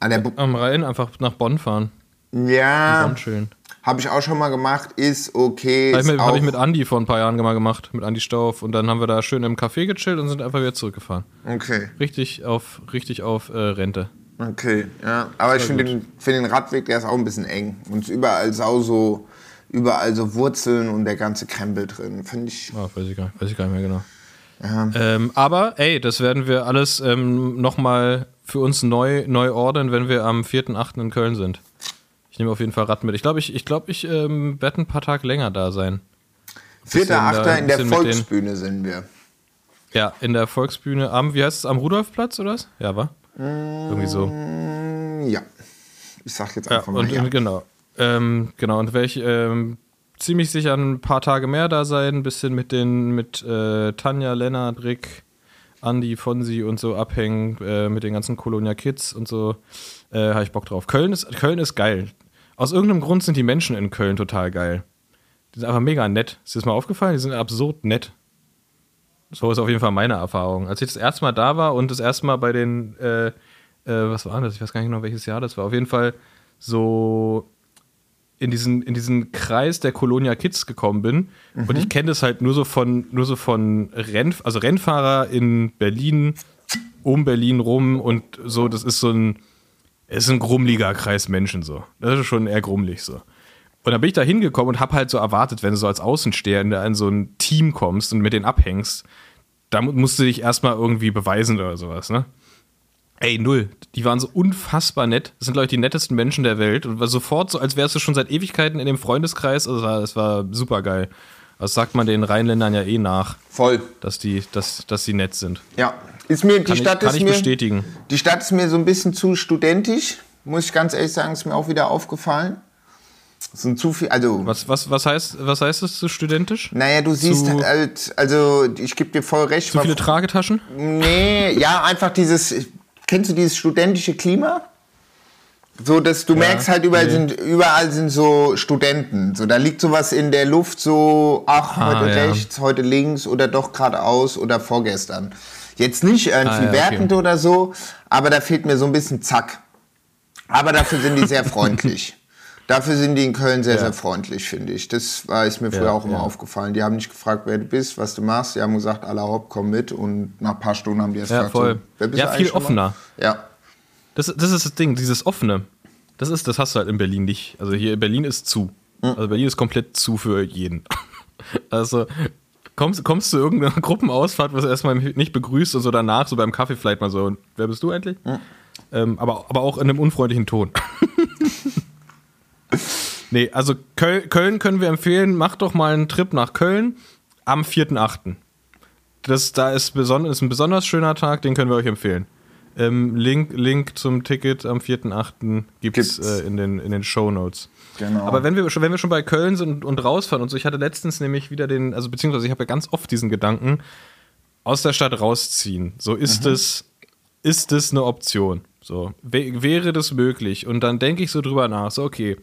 Speaker 2: Ah, der
Speaker 1: am Rhein einfach nach Bonn fahren.
Speaker 2: ja,
Speaker 1: Bonn schön.
Speaker 2: habe ich auch schon mal gemacht, ist okay.
Speaker 1: Habe ich, hab ich mit Andi vor ein paar Jahren mal gemacht, mit Andi Stauf. Und dann haben wir da schön im Café gechillt und sind einfach wieder zurückgefahren.
Speaker 2: Okay,
Speaker 1: Richtig auf, richtig auf äh, Rente.
Speaker 2: okay, ja. Aber ich finde den, find den Radweg, der ist auch ein bisschen eng. Und überall sau so, überall so Wurzeln und der ganze Krempel drin. Finde ich...
Speaker 1: Ah, weiß, ich gar, weiß ich gar nicht mehr genau.
Speaker 2: Ja.
Speaker 1: Ähm, aber, ey, das werden wir alles ähm, nochmal für uns neu, neu ordern, wenn wir am 4.8. in Köln sind. Ich nehme auf jeden Fall Rad mit. Ich glaube, ich, ich, glaub, ich ähm, werde ein paar Tage länger da sein.
Speaker 2: Vierter,
Speaker 1: da
Speaker 2: Achter
Speaker 1: ein
Speaker 2: in der Volksbühne sind wir.
Speaker 1: Ja, in der Volksbühne am, wie heißt es, am Rudolfplatz oder was? Ja, war? Irgendwie so.
Speaker 2: Mm, Ja. Ich sag jetzt
Speaker 1: Ja,
Speaker 2: einfach mal
Speaker 1: und
Speaker 2: ja.
Speaker 1: genau. Ähm, genau, und ich ähm, ziemlich sicher ein paar Tage mehr da sein, ein bisschen mit den, mit äh, Tanja, Lennart, Rick, Andi, Fonsi und so abhängen, äh, mit den ganzen Colonia Kids und so. Äh, Habe ich Bock drauf. Köln ist, Köln ist geil. Aus irgendeinem Grund sind die Menschen in Köln total geil. Die sind einfach mega nett. Ist dir das mal aufgefallen? Die sind absurd nett. So ist auf jeden Fall meine Erfahrung. Als ich das erste Mal da war und das erste Mal bei den, äh, äh, was war das? Ich weiß gar nicht genau, welches Jahr das war. Auf jeden Fall so in diesen, in diesen Kreis der Colonia Kids gekommen bin. Und ich kenne das halt nur so von, nur so von Renn, also Rennfahrer in Berlin, um Berlin rum und so, das ist so ein, es ist ein grummeliger Kreis Menschen so. Das ist schon eher grummelig so. Und dann bin ich da hingekommen und habe halt so erwartet, wenn du so als Außensteher in, so ein Team kommst und mit denen abhängst, da mu- musst du dich erstmal irgendwie beweisen oder sowas, ne? Ey, null. Die waren so unfassbar nett. Das sind, glaube ich, die nettesten Menschen der Welt. Und war sofort so, als wärst du schon seit Ewigkeiten in dem Freundeskreis. Also, es war, es war super geil. Das sagt man den Rheinländern ja eh nach,
Speaker 2: Voll.
Speaker 1: dass die, dass, dass die nett sind.
Speaker 2: Ja. Ist mir, die
Speaker 1: Kann ich-
Speaker 2: Stadt
Speaker 1: kann
Speaker 2: ist
Speaker 1: ich
Speaker 2: mir,
Speaker 1: bestätigen.
Speaker 2: Die Stadt ist mir so ein bisschen zu studentisch, muss ich ganz ehrlich sagen, ist mir auch wieder aufgefallen. Es sind zu viel, also,
Speaker 1: Was, was, was, heißt, was heißt das zu studentisch?
Speaker 2: naja, du siehst
Speaker 1: zu-
Speaker 2: halt, also, ich gebe dir voll recht.
Speaker 1: Zu viele Tragetaschen?
Speaker 2: Nee, ja, einfach dieses, kennst du dieses studentische Klima? So, dass du merkst halt, überall,
Speaker 1: nee.
Speaker 2: sind, überall sind so Studenten. So, da liegt sowas in der Luft, so, ach,
Speaker 1: Ah,
Speaker 2: heute
Speaker 1: ja.
Speaker 2: rechts, heute links oder doch geradeaus oder vorgestern. Jetzt nicht irgendwie
Speaker 1: Ah, ja, okay.
Speaker 2: wertend oder so, aber da fehlt mir so ein bisschen Zack. Aber dafür sind die sehr freundlich. Dafür sind die in Köln sehr,
Speaker 1: Ja.
Speaker 2: sehr freundlich, finde ich. Das war, ist mir früher
Speaker 1: Ja,
Speaker 2: auch immer
Speaker 1: ja.
Speaker 2: aufgefallen. Die haben nicht gefragt, wer du bist, was du machst. Die haben gesagt, aller hopp, komm mit. Und nach ein paar Stunden haben die erst
Speaker 1: Ja,
Speaker 2: gefragt,
Speaker 1: voll.
Speaker 2: so, wer bist
Speaker 1: Ja,
Speaker 2: du
Speaker 1: viel
Speaker 2: eigentlich schon mal?
Speaker 1: offener.
Speaker 2: Ja.
Speaker 1: Das, das ist das Ding, dieses Offene. Das ist, das hast du halt in Berlin nicht. Also hier Berlin ist zu. Also Berlin ist komplett zu für jeden. Also kommst, kommst du irgendeiner Gruppenausfahrt, was du erstmal nicht begrüßt und so danach, so beim Kaffee vielleicht mal so, wer bist du endlich? Ähm, aber, aber auch in einem unfreundlichen Ton. Nee, also Köln, Köln können wir empfehlen, macht doch mal einen Trip nach Köln am 4.8. Das da ist, beson ist ein besonders schöner Tag, den können wir euch empfehlen. Ähm, Link, Link zum Ticket am 4.8. gibt es äh, in den, in den Show Notes.
Speaker 2: Genau.
Speaker 1: Aber wenn wir, schon, wenn wir schon bei Köln sind und, rausfahren und so, ich hatte letztens nämlich wieder den, also beziehungsweise ich habe ja ganz oft diesen Gedanken, aus der Stadt rausziehen. So ist es, ist es eine Option. So, wä- wäre das möglich? Und dann denke ich so drüber nach, so, okay,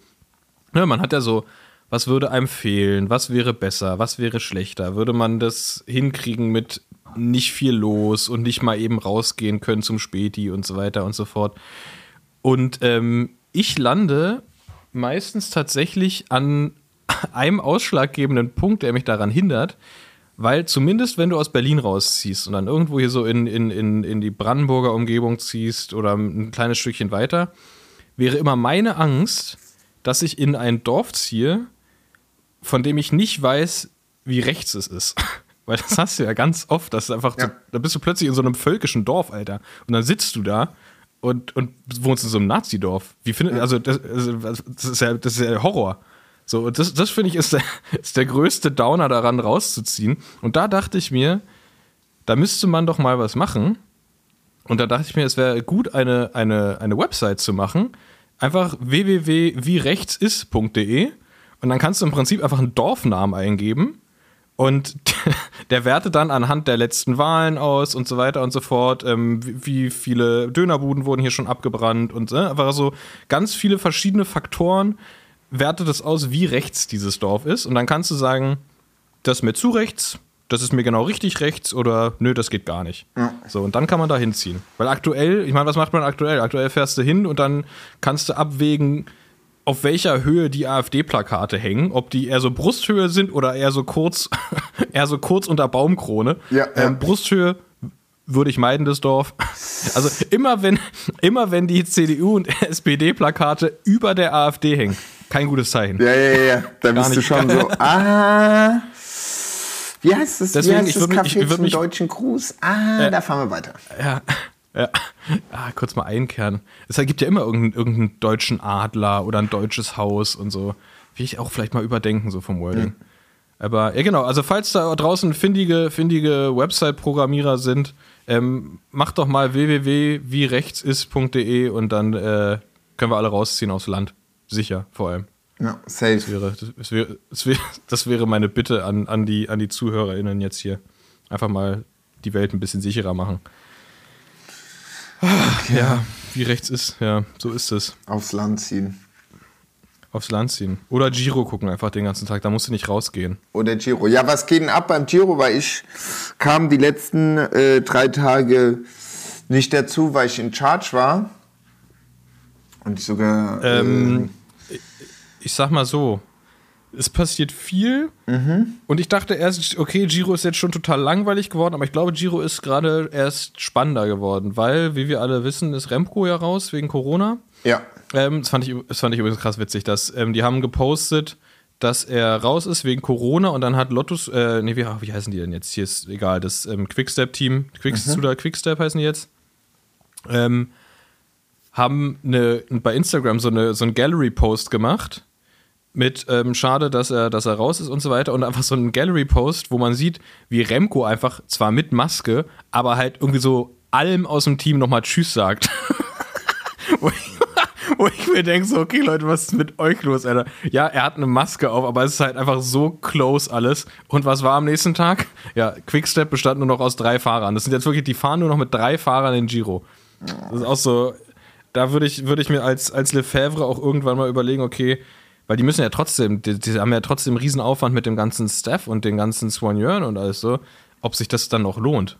Speaker 1: ne, man hat ja so, was würde einem fehlen? Was wäre besser? Was wäre schlechter? Würde man das hinkriegen mit nicht viel los und nicht mal eben rausgehen können zum Späti und so weiter und so fort? Und ähm, ich lande meistens tatsächlich an einem ausschlaggebenden Punkt, der mich daran hindert, weil zumindest wenn du aus Berlin rausziehst und dann irgendwo hier so in, in, in, in die Brandenburger Umgebung ziehst oder ein kleines Stückchen weiter, wäre immer meine Angst, dass ich in ein Dorf ziehe, von dem ich nicht weiß, wie rechts es ist. Weil das hast du ja ganz oft, dass einfach, so,
Speaker 2: Ja.
Speaker 1: da bist du plötzlich in so einem völkischen Dorf, Alter. Und dann sitzt du da und, und wohnst in so einem Nazi-Dorf. Wie findet, also das, also das ist ja, das ist ja Horror. So, und das, das finde ich ist der, ist der größte Downer daran rauszuziehen. Und da dachte ich mir, da müsste man doch mal was machen. Und da dachte ich mir, es wäre gut, eine, eine, eine Website zu machen. Einfach www.wierechtsis.de und dann kannst du im Prinzip einfach einen Dorfnamen eingeben und der wertet dann anhand der letzten Wahlen aus und so weiter und so fort, ähm, wie, wie viele Dönerbuden wurden hier schon abgebrannt und äh, einfach so ganz viele verschiedene Faktoren wertet es aus, wie rechts dieses Dorf ist. Und dann kannst du sagen, das ist mir zu rechts, das ist mir genau richtig rechts oder nö, das geht gar nicht. So, und dann kann man da hinziehen. Weil aktuell, ich meine, was macht man aktuell? Aktuell fährst du hin und dann kannst du abwägen, auf welcher Höhe die AfD-Plakate hängen, ob die eher so Brusthöhe sind oder eher so kurz, eher so kurz unter Baumkrone.
Speaker 2: Ja, ja.
Speaker 1: Ähm, Brusthöhe würde ich meiden, das Dorf. Also immer wenn, immer wenn die CDU und SPD-Plakate über der AfD hängen, kein gutes Zeichen.
Speaker 2: Ja, ja, ja. Da bist du schon so, ah. Wie heißt das?
Speaker 1: Deswegen,
Speaker 2: heißt
Speaker 1: ich
Speaker 2: das
Speaker 1: würd mich- ich würd
Speaker 2: zum
Speaker 1: mich-
Speaker 2: deutschen Gruß? Ah, da fahren wir weiter.
Speaker 1: Ja, ja. Ah, kurz mal einkehren. Es gibt ja immer irgendeinen, irgendeinen deutschen Adler oder ein deutsches Haus und so. Will ich auch vielleicht mal überdenken, so vom Wording. Aber ja, genau. Also, falls da draußen findige, findige Website-Programmierer sind, ähm, macht doch mal www.wierechtsist.de und dann äh, können wir alle rausziehen aufs Land. Sicher, vor allem.
Speaker 2: Ja, safe.
Speaker 1: Das wäre, das wäre, das wäre, das wäre meine Bitte an, an, die, an die ZuhörerInnen jetzt hier. Einfach mal die Welt ein bisschen sicherer machen. Ja, wie rechts ist, ja, so ist es.
Speaker 2: Aufs Land ziehen.
Speaker 1: Aufs Land ziehen. Oder Giro gucken einfach den ganzen Tag, da musst du nicht rausgehen.
Speaker 2: Oder Giro. Ja, was geht denn ab beim Giro? Weil ich kam die letzten äh, drei Tage nicht dazu, weil ich in Charge war. Und ich sogar.
Speaker 1: Ähm, ich sag mal so, es passiert viel und ich dachte erst, okay, Giro ist jetzt schon total langweilig geworden, aber ich glaube, Giro ist gerade erst spannender geworden, weil, wie wir alle wissen, ist Remco ja raus wegen Corona.
Speaker 2: ja.
Speaker 1: Ähm, das, fand ich, das fand ich übrigens krass witzig, dass ähm, die haben gepostet, dass er raus ist wegen Corona und dann hat Lottus, äh, nee, wie, wie heißen die denn jetzt? Hier ist egal, das ähm, Quickstep-Team, Quickstep oder Quickstep heißen die jetzt, ähm, haben eine, bei Instagram so, eine, so einen Gallery-Post gemacht mit ähm, schade, dass er, dass er raus ist und so weiter und einfach so einen Gallery-Post, wo man sieht, wie Remco einfach zwar mit Maske, aber halt irgendwie so allem aus dem Team nochmal Tschüss sagt. wo, ich, wo ich mir denke, so, okay Leute, was ist mit euch los, Alter? Ja, er hat eine Maske auf, aber es ist halt einfach so close alles. Und was war am nächsten Tag? Ja, Quickstep bestand nur noch aus drei Fahrern. Das sind jetzt wirklich, die fahren nur noch mit drei Fahrern in Giro. Das ist auch so, da würde ich, würde ich mir als, als Lefebvre auch irgendwann mal überlegen, okay, weil die müssen ja trotzdem, die, die haben ja trotzdem einen Riesenaufwand mit dem ganzen Staff und den ganzen Soigneuren und alles so, ob sich das dann noch lohnt.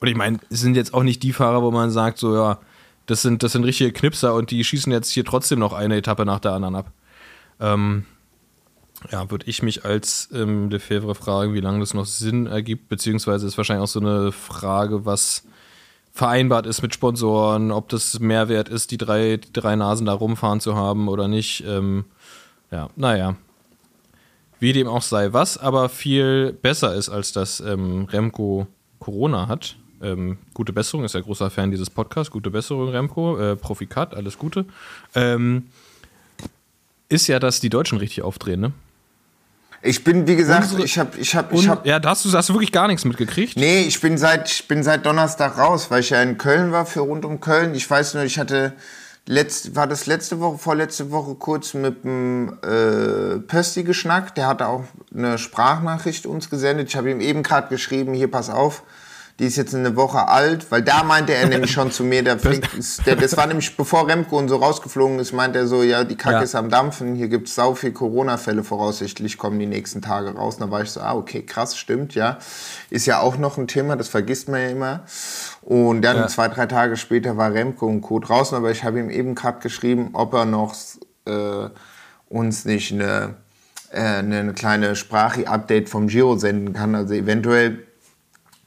Speaker 1: Und ich meine, es sind jetzt auch nicht die Fahrer, wo man sagt, so, ja, das sind, das sind richtige Knipser und die schießen jetzt hier trotzdem noch eine Etappe nach der anderen ab. Ähm, ja, würde ich mich als ähm, Lefebvre fragen, wie lange das noch Sinn ergibt, beziehungsweise ist wahrscheinlich auch so eine Frage, was vereinbart ist mit Sponsoren, ob das Mehrwert ist, die drei, die drei Nasen da rumfahren zu haben oder nicht. Ähm, ja, naja. Wie dem auch sei, was aber viel besser ist, als dass ähm, Remco Corona hat. Ähm, gute Besserung, ist ja großer Fan dieses Podcasts. Gute Besserung, Remco. Äh, Profikat, alles Gute. Ähm, ist ja, dass die Deutschen richtig aufdrehen, ne?
Speaker 2: Ich bin, wie gesagt,
Speaker 1: Unsere-
Speaker 2: ich habe, ich habe, ich habe.
Speaker 1: ja, da hast du, hast du wirklich gar nichts mitgekriegt.
Speaker 2: Nee, ich bin seit, ich bin seit Donnerstag raus, weil ich ja in Köln war für rund um Köln. Ich weiß nur, ich hatte letzt, war das letzte Woche, vorletzte Woche kurz mit dem äh, Pösti geschnackt. Der hatte auch eine Sprachnachricht uns gesendet. Ich habe ihm eben gerade geschrieben, hier pass auf. Die ist jetzt eine Woche alt, weil da meinte er nämlich schon zu mir, der fliegt, der, das war nämlich bevor Remco und so rausgeflogen ist, meinte er so, ja, die Kacke
Speaker 1: Ja.
Speaker 2: ist am Dampfen, hier gibt's sau viel Corona-Fälle voraussichtlich, kommen die nächsten Tage raus. Und da war ich so, ah, okay, krass, stimmt, ja. Ist ja auch noch ein Thema, das vergisst man ja immer. Und dann
Speaker 1: Ja.
Speaker 2: zwei, drei Tage später war Remco und Co. draußen, aber ich habe ihm eben gerade geschrieben, ob er noch äh, uns nicht eine, äh, eine kleine Sprachi-Update vom Giro senden kann. Also eventuell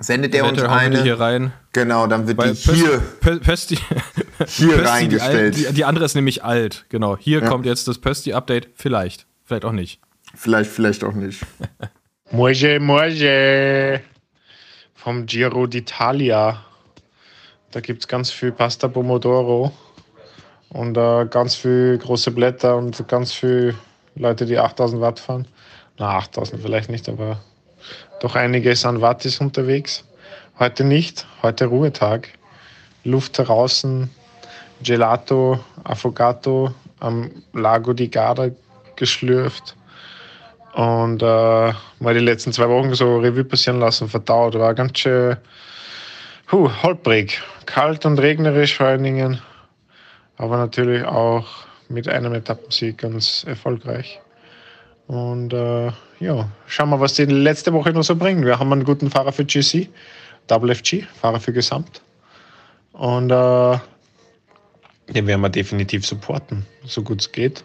Speaker 2: sendet er uns eine.
Speaker 1: hier rein.
Speaker 2: Genau, dann wird
Speaker 1: Weil
Speaker 2: die hier.
Speaker 1: Pösti,
Speaker 2: Hier
Speaker 1: Pösti,
Speaker 2: reingestellt.
Speaker 1: Die, die, die andere ist nämlich alt. Genau. Hier
Speaker 2: Ja.
Speaker 1: kommt jetzt das Pösti-Update. Vielleicht. Vielleicht auch nicht.
Speaker 2: Vielleicht, vielleicht auch nicht.
Speaker 3: Moje, moje vom Giro d'Italia. Da gibt es ganz viel Pasta Pomodoro und äh, ganz viel große Blätter und ganz viel Leute, die 8000 Watt fahren. Na, 8000 vielleicht nicht, aber doch einiges an Watt ist unterwegs. Heute nicht, heute Ruhetag. Luft draußen, Gelato, Affogato am Lago di Garda geschlürft und äh, mal die letzten zwei Wochen so Revue passieren lassen, verdaut. War ganz schön huh, holprig, kalt und regnerisch vor allen Dingen, aber natürlich auch mit einem Etappensieg ganz erfolgreich. Und äh, ja, schauen wir, was die letzte Woche noch so bringen. Wir haben einen guten Fahrer für GC, Double FG, Fahrer für Gesamt. Und äh, den werden wir definitiv supporten, so gut es geht.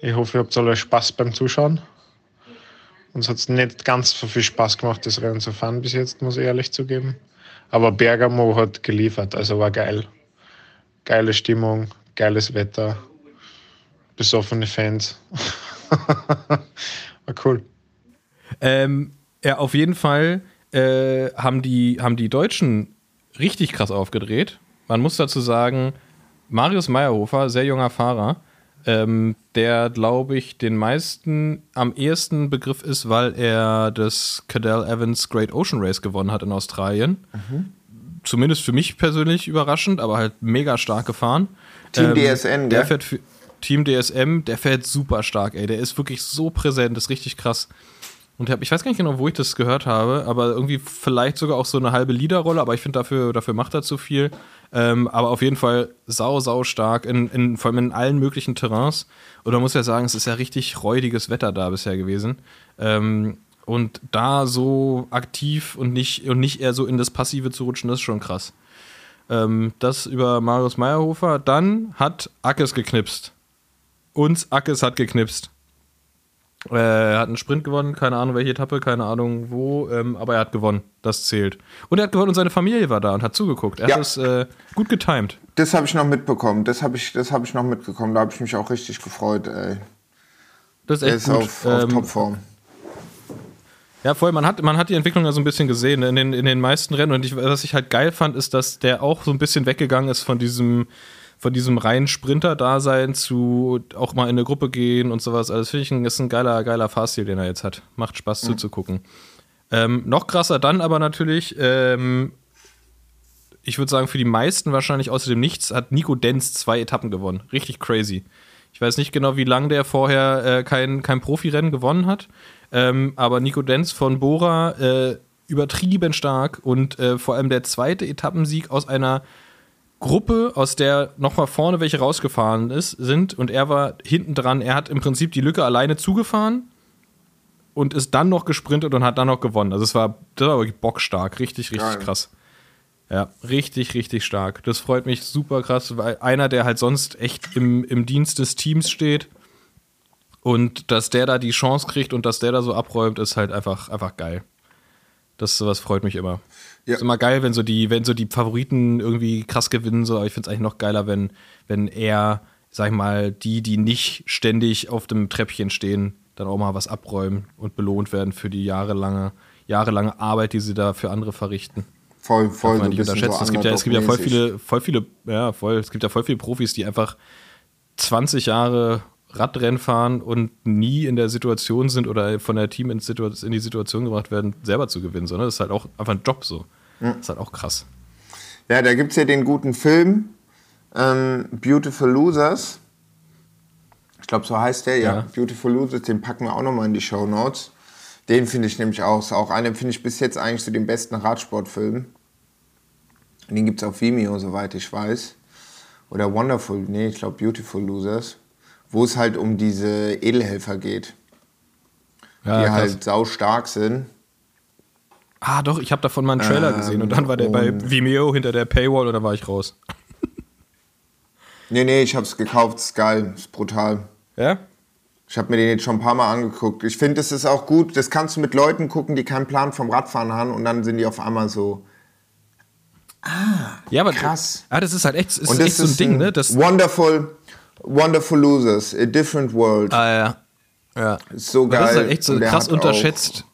Speaker 3: Ich hoffe, ihr habt alle Spaß beim Zuschauen. Uns hat es nicht ganz so viel Spaß gemacht, das Rennen zu fahren bis jetzt, muss ich ehrlich zugeben. Aber Bergamo hat geliefert, also war geil. Geile Stimmung, geiles Wetter, besoffene Fans. war cool.
Speaker 1: Ähm, ja, auf jeden Fall äh, haben, die, haben die Deutschen richtig krass aufgedreht. Man muss dazu sagen, Marius Meyerhofer, sehr junger Fahrer, ähm, der, glaube ich, den meisten am ehesten Begriff ist, weil er das Cadell Evans Great Ocean Race gewonnen hat in Australien. Zumindest für mich persönlich überraschend, aber halt mega stark gefahren.
Speaker 2: Team DSN,
Speaker 1: Der
Speaker 2: gell?
Speaker 1: fährt für Team DSM, der fährt super stark, ey. Der ist wirklich so präsent, ist richtig krass. Und ich, hab, ich weiß gar nicht genau, wo ich das gehört habe, aber irgendwie vielleicht sogar auch so eine halbe Leaderrolle, aber ich finde, dafür, dafür macht er zu viel. Ähm, aber auf jeden Fall sau, sau stark, in, in, vor allem in allen möglichen Terrains. Und man muss ja sagen, es ist ja richtig räudiges Wetter da bisher gewesen. Ähm, und da so aktiv und nicht, und nicht eher so in das Passive zu rutschen, das ist schon krass. Ähm, das über Marius Meyerhofer. Dann hat Ackes geknipst. Uns Ackes hat geknipst. Äh, er hat einen Sprint gewonnen, keine Ahnung welche Etappe, keine Ahnung wo, ähm, aber er hat gewonnen. Das zählt. Und er hat gewonnen und seine Familie war da und hat zugeguckt. Er
Speaker 2: Ja.
Speaker 1: hat es äh, gut getimed.
Speaker 2: Das habe ich noch mitbekommen. Das habe ich, das hab ich noch mitbekommen. Da habe ich mich auch richtig gefreut. Ey.
Speaker 1: Das ist
Speaker 2: Er
Speaker 1: echt
Speaker 2: ist
Speaker 1: gut.
Speaker 2: auf, auf
Speaker 1: Ähm,
Speaker 2: Topform.
Speaker 1: Ja, voll, man hat, man hat die Entwicklung ja so ein bisschen gesehen in den, in den meisten Rennen. Und ich, was ich halt geil fand, ist, dass der auch so ein bisschen weggegangen ist von diesem, von diesem reinen Sprinter-Dasein zu auch mal in eine Gruppe gehen und sowas. Also, das finde ich ein, ist ein geiler, geiler Fahrstil, den er jetzt hat. Macht Spaß zuzugucken. Ähm, noch krasser dann aber natürlich, ähm, ich würde sagen, für die meisten wahrscheinlich außer dem Nichts hat Nico Denz zwei Etappen gewonnen. Richtig crazy. Ich weiß nicht genau, wie lange der vorher äh, kein, kein Profirennen gewonnen hat. Ähm, aber Nico Denz von Bora äh, übertrieben stark und äh, vor allem der zweite Etappensieg aus einer Gruppe, aus der nochmal vorne welche rausgefahren ist, sind und er war hinten dran. Er hat im Prinzip die Lücke alleine zugefahren und ist dann noch gesprintet und hat dann noch gewonnen. Also es war, das war wirklich bockstark, richtig, richtig
Speaker 2: Geil.
Speaker 1: krass. Ja, richtig, richtig stark. Das freut mich super krass, weil einer, der halt sonst echt im, im Dienst des Teams steht und dass der da die Chance kriegt und dass der da so abräumt, ist halt einfach, einfach geil. Das sowas freut mich immer.
Speaker 2: Ja.
Speaker 1: Ist immer geil, wenn so die, wenn so die Favoriten irgendwie krass gewinnen, so, aber ich finde es eigentlich noch geiler, wenn, wenn er, sag ich mal, die, die nicht ständig auf dem Treppchen stehen, dann auch mal was abräumen und belohnt werden für die jahrelange, jahrelange Arbeit, die sie da für andere verrichten.
Speaker 2: Voll,
Speaker 1: Darf
Speaker 2: voll.
Speaker 1: man
Speaker 2: so
Speaker 1: nicht unterschätzen.
Speaker 2: so
Speaker 1: es, gibt ja, es gibt ja voll viele, voll viele, ja, voll, es gibt ja voll viele Profis, die einfach 20 Jahre Radrennen fahren und nie in der Situation sind oder von der Team in, die Situation gebracht werden, selber zu gewinnen, sondern das ist halt auch einfach ein Job so. Das ist halt auch krass.
Speaker 2: Ja, da gibt es ja den guten Film ähm, Beautiful Losers. Ich glaube, so heißt der, ja.
Speaker 1: Ja.
Speaker 2: Beautiful Losers, den packen wir auch nochmal in die Show Notes. Den finde ich nämlich auch. Ist auch einer, finde ich bis jetzt eigentlich zu den besten Radsportfilmen. Den gibt es auf Vimeo, soweit ich weiß. Oder Wonderful, nee, ich glaube Beautiful Losers. Wo es halt um diese Edelhelfer geht,
Speaker 1: Ja,
Speaker 2: die
Speaker 1: krass.
Speaker 2: halt sau stark sind.
Speaker 1: Ah, doch, ich habe davon mal einen Trailer
Speaker 2: Ähm,
Speaker 1: gesehen und dann war der bei Vimeo hinter der Paywall und dann war ich raus.
Speaker 2: Nee, nee, ich hab's gekauft, ist geil, ist brutal.
Speaker 1: Ja?
Speaker 2: Ich habe mir den jetzt schon ein paar Mal angeguckt. Ich finde, es ist auch gut, das kannst du mit Leuten gucken, die keinen Plan vom Radfahren haben und dann sind die auf einmal so.
Speaker 1: Ja, aber
Speaker 2: Krass.
Speaker 1: Ah, das ist halt echt, ist
Speaker 2: Und
Speaker 1: echt so ein Ding, ne? Das,
Speaker 2: wonderful, wonderful Losers, a different world.
Speaker 1: ah, ja. Ja.
Speaker 2: ist so geil.
Speaker 1: Das ist halt echt so krass unterschätzt.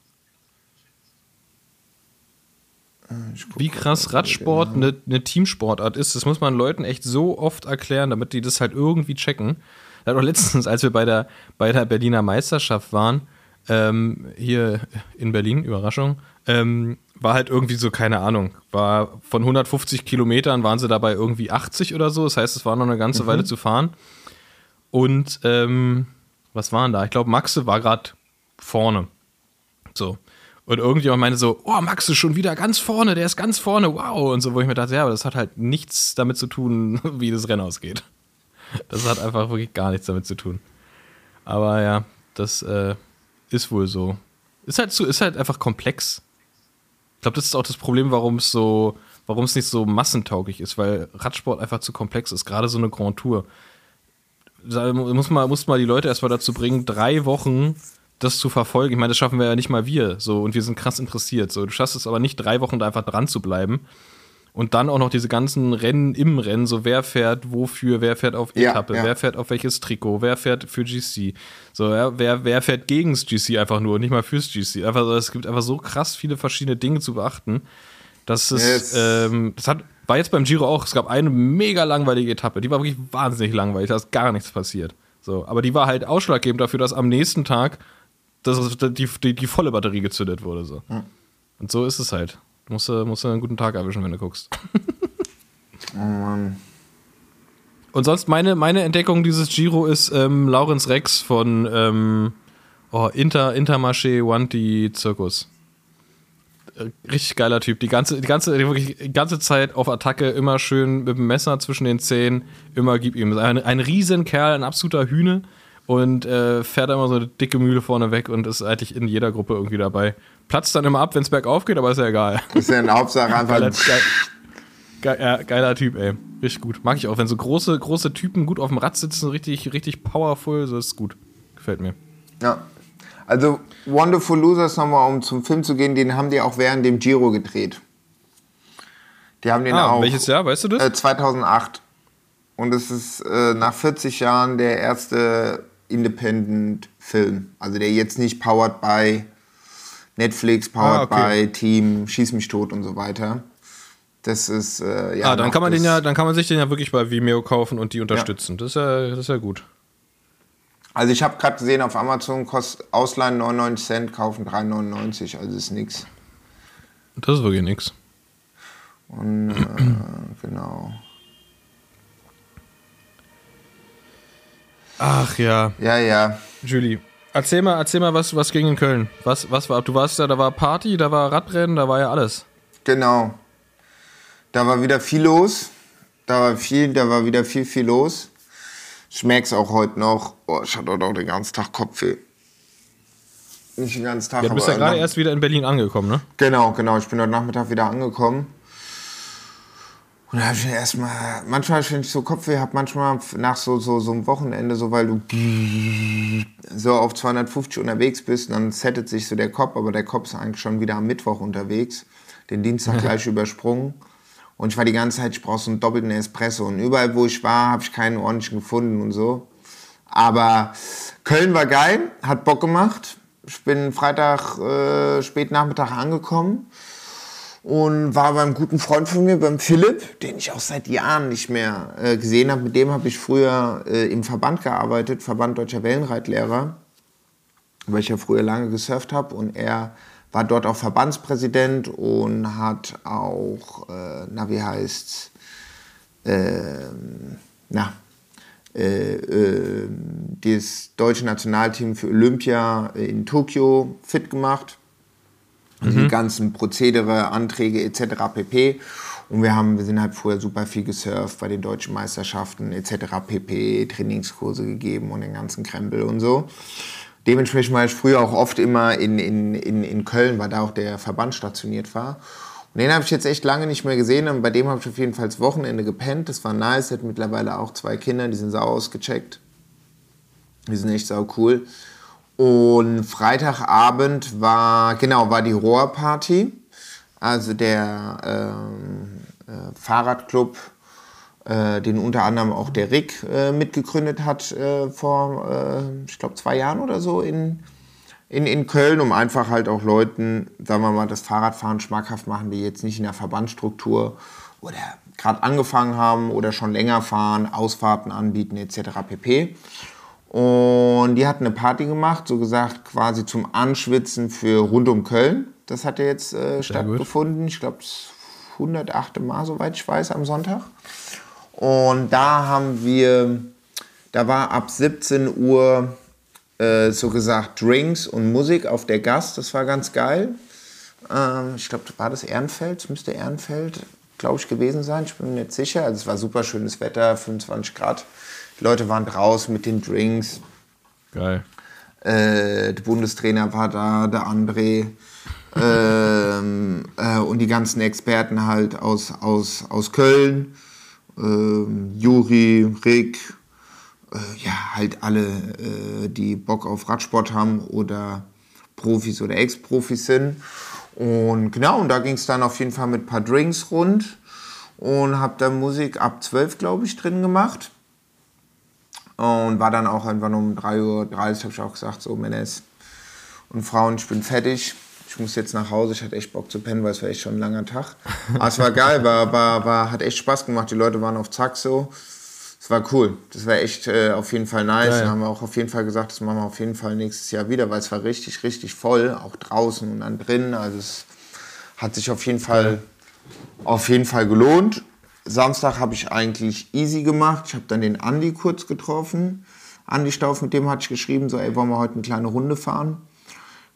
Speaker 1: Wie krass Radsport eine ne Teamsportart ist, das muss man Leuten echt so oft erklären, damit die das halt irgendwie checken. Da hat auch letztens, als wir bei der, bei der Berliner Meisterschaft waren, ähm, hier in Berlin, Überraschung, ähm, war halt irgendwie so, keine Ahnung, war von 150 Kilometern waren sie dabei irgendwie 80 oder so. Das heißt, es war noch eine ganze Weile zu fahren. Und ähm, was waren da? Ich glaube, Maxe war gerade vorne. So. Und irgendjemand meinte so, oh, Max ist schon wieder ganz vorne, der ist ganz vorne, wow. Und so, wo ich mir dachte, ja, aber das hat halt nichts damit zu tun, wie das Rennen ausgeht. Das hat einfach wirklich gar nichts damit zu tun. Aber ja, das äh, ist wohl so. Ist halt so, ist halt einfach komplex. Ich glaube, das ist auch das Problem, warum es so, warum es nicht so massentauglich ist, weil Radsport einfach zu komplex ist, gerade so eine Grand Tour. Da muss man, muss man die Leute erstmal dazu bringen, drei Wochen das zu verfolgen. Ich meine, das schaffen wir ja nicht mal wir, so, und wir sind krass interessiert. So, du schaffst es aber nicht, drei Wochen da einfach dran zu bleiben. Und dann auch noch diese ganzen Rennen im Rennen, so wer fährt wofür, wer fährt auf
Speaker 2: Ja,
Speaker 1: Etappe,
Speaker 2: ja.
Speaker 1: wer fährt auf welches Trikot, wer fährt für GC. So, ja, wer, wer fährt gegens GC einfach nur, nicht mal fürs GC. Einfach so, es gibt einfach so krass viele verschiedene Dinge zu beachten. Das ist,
Speaker 2: Yes.
Speaker 1: ähm, das hat, war jetzt beim Giro auch. Es gab eine mega langweilige Etappe, die war wirklich wahnsinnig langweilig, da ist gar nichts passiert. So, aber die war halt ausschlaggebend dafür, dass am nächsten Tag das, die, die, die volle Batterie gezündet wurde. So. Und so ist es halt. Du musst, musst du einen guten Tag erwischen, wenn du guckst.
Speaker 2: Oh Mann.
Speaker 1: Und sonst meine, meine Entdeckung dieses Giro ist ähm, Laurenz Rex von ähm, oh, Inter, Intermarché Wanty Zirkus. Äh, Richtig geiler Typ. Die ganze, die, ganze, die ganze Zeit auf Attacke, immer schön mit dem Messer zwischen den Zähnen, immer gib ihm. Ein, ein Riesenkerl, ein absoluter Hühne und äh, fährt immer so eine dicke Mühle vorne weg und ist eigentlich in jeder Gruppe irgendwie dabei. Platzt dann immer ab, wenn es bergauf geht, aber ist ja egal.
Speaker 2: Ist ja eine Hauptsache
Speaker 1: Geiler,
Speaker 2: einfach.
Speaker 1: geil, geil, ja, geiler Typ, ey. Richtig gut. Mag ich auch. Wenn so große, große Typen gut auf dem Rad sitzen, richtig, richtig powerful, so ist gut. Gefällt mir.
Speaker 2: Ja. Also Wonderful Losers nochmal, um zum Film zu gehen, den haben die auch während dem Giro gedreht. Die haben den
Speaker 1: Ah,
Speaker 2: auch.
Speaker 1: welches Jahr, weißt du das?
Speaker 2: Äh, 2008. Und es ist äh, nach 40 Jahren der erste Independent-Film. Also der jetzt nicht powered by Netflix, powered
Speaker 1: Ah, okay.
Speaker 2: by Team, Schieß mich tot und so weiter. Das ist, äh, ja.
Speaker 1: ah, dann kann man den ja, dann kann man sich den ja wirklich bei Vimeo kaufen und die unterstützen. Das, ist ja, das ist ja gut.
Speaker 2: Also ich habe gerade gesehen, auf Amazon kostet Ausleihen 99 Cent, kaufen 3,99, also ist nix.
Speaker 1: Das ist wirklich nix.
Speaker 2: Und äh, genau.
Speaker 1: Ach ja,
Speaker 2: Ja, ja.
Speaker 1: Julie. Erzähl mal, erzähl mal, was, was ging in Köln? Was, was war, du warst da, da war Party, da war Radrennen, da war ja alles.
Speaker 2: Genau. Da war wieder viel los. Da war viel, da war wieder viel, viel los. Ich merk's auch heute noch. Oh, ich hatte heute auch den ganzen Tag Kopfweh. Nicht den ganzen Tag,
Speaker 1: Ja, du bist ja gerade erst wieder in Berlin angekommen, ne?
Speaker 2: Genau, genau. Ich bin heute Nachmittag wieder angekommen. Und da habe ich mir erstmal, manchmal, wenn ich so Kopfweh habe, manchmal nach so, so, so einem Wochenende, so weil du so auf 250 unterwegs bist, dann settet sich so der Kopf, aber der Kopf ist eigentlich schon wieder am Mittwoch unterwegs, den Dienstag gleich übersprungen. Und ich war die ganze Zeit, ich brauche so einen doppelten Espresso. Und überall, wo ich war, habe ich keinen ordentlichen gefunden und so. Aber Köln war geil, hat Bock gemacht. Ich bin Freitag äh, spät Nachmittag angekommen. Und war beim guten Freund von mir, beim Philipp, den ich auch seit Jahren nicht mehr äh, gesehen habe. Mit dem habe ich früher äh, im Verband gearbeitet, Verband Deutscher Wellenreitlehrer, weil ich ja früher lange gesurft habe und er war dort auch Verbandspräsident und hat auch, äh, na wie heißt's, ähm, na, äh, äh, das deutsche Nationalteam für Olympia in Tokio fit gemacht. Also die ganzen Prozedere, Anträge etc. pp. Und wir, haben, wir sind halt vorher super viel gesurft bei den deutschen Meisterschaften etc. pp. Trainingskurse gegeben und den ganzen Krempel und so. Dementsprechend war ich früher auch oft immer in, in, in, in Köln, weil da auch der Verband stationiert war. Und den habe ich jetzt echt lange nicht mehr gesehen und bei dem habe ich auf jeden Fall das Wochenende gepennt. Das war nice, hat mittlerweile auch zwei Kinder, die sind sau ausgecheckt. Die sind echt sau cool. Und Freitagabend war, genau, war die Rohrparty. Also der ähm, äh, Fahrradclub, äh, den unter anderem auch der Rick äh, mitgegründet hat äh, vor, äh, ich glaube, zwei Jahren oder so in, in, in Köln, um einfach halt auch Leuten, sagen wir mal, das Fahrradfahren schmackhaft machen, die jetzt nicht in der Verbandsstruktur oder gerade angefangen haben oder schon länger fahren, Ausfahrten anbieten etc. pp. Und die hatten eine Party gemacht, so gesagt quasi zum Anschwitzen für rund um Köln. Das hat ja jetzt äh, stattgefunden. Ich glaube, das 108. Mal, soweit ich weiß, am Sonntag. Und da haben wir, da war ab 17 Uhr äh, so gesagt Drinks und Musik auf der Gast. Das war ganz geil. Ähm, ich glaube, war das Ehrenfeld? Das müsste Ehrenfeld, glaube ich, gewesen sein. Ich bin mir nicht sicher. Also es war super schönes Wetter, 25 Grad. Die Leute waren draußen mit den Drinks.
Speaker 1: Geil.
Speaker 2: Äh, der Bundestrainer war da, der André ähm, äh, und die ganzen Experten halt aus, aus, aus Köln. Ähm, Juri, Rick, äh, ja, halt alle, äh, die Bock auf Radsport haben oder Profis oder Ex-Profis sind. Und genau, und da ging es dann auf jeden Fall mit ein paar Drinks rund und habe da Musik ab 12, glaube ich, drin gemacht. Und war dann auch irgendwann um 3.30 Uhr, habe ich auch gesagt, so Männes und Frauen, ich bin fertig. Ich muss jetzt nach Hause. Ich hatte echt Bock zu pennen, weil es war echt schon ein langer Tag. Aber es war geil, war, war, war, hat echt Spaß gemacht. Die Leute waren auf Zack so. Es war cool. Das war echt äh, auf jeden Fall nice.
Speaker 1: Geil.
Speaker 2: Da haben wir auch auf jeden Fall gesagt, das machen wir auf jeden Fall nächstes Jahr wieder, weil es war richtig, richtig voll, auch draußen und dann drin. Also es hat sich auf jeden Fall, auf jeden Fall gelohnt. Samstag habe ich eigentlich easy gemacht. Ich habe dann den Andi kurz getroffen. Andi Stauf, mit dem hatte ich geschrieben, so, ey, wollen wir heute eine kleine Runde fahren?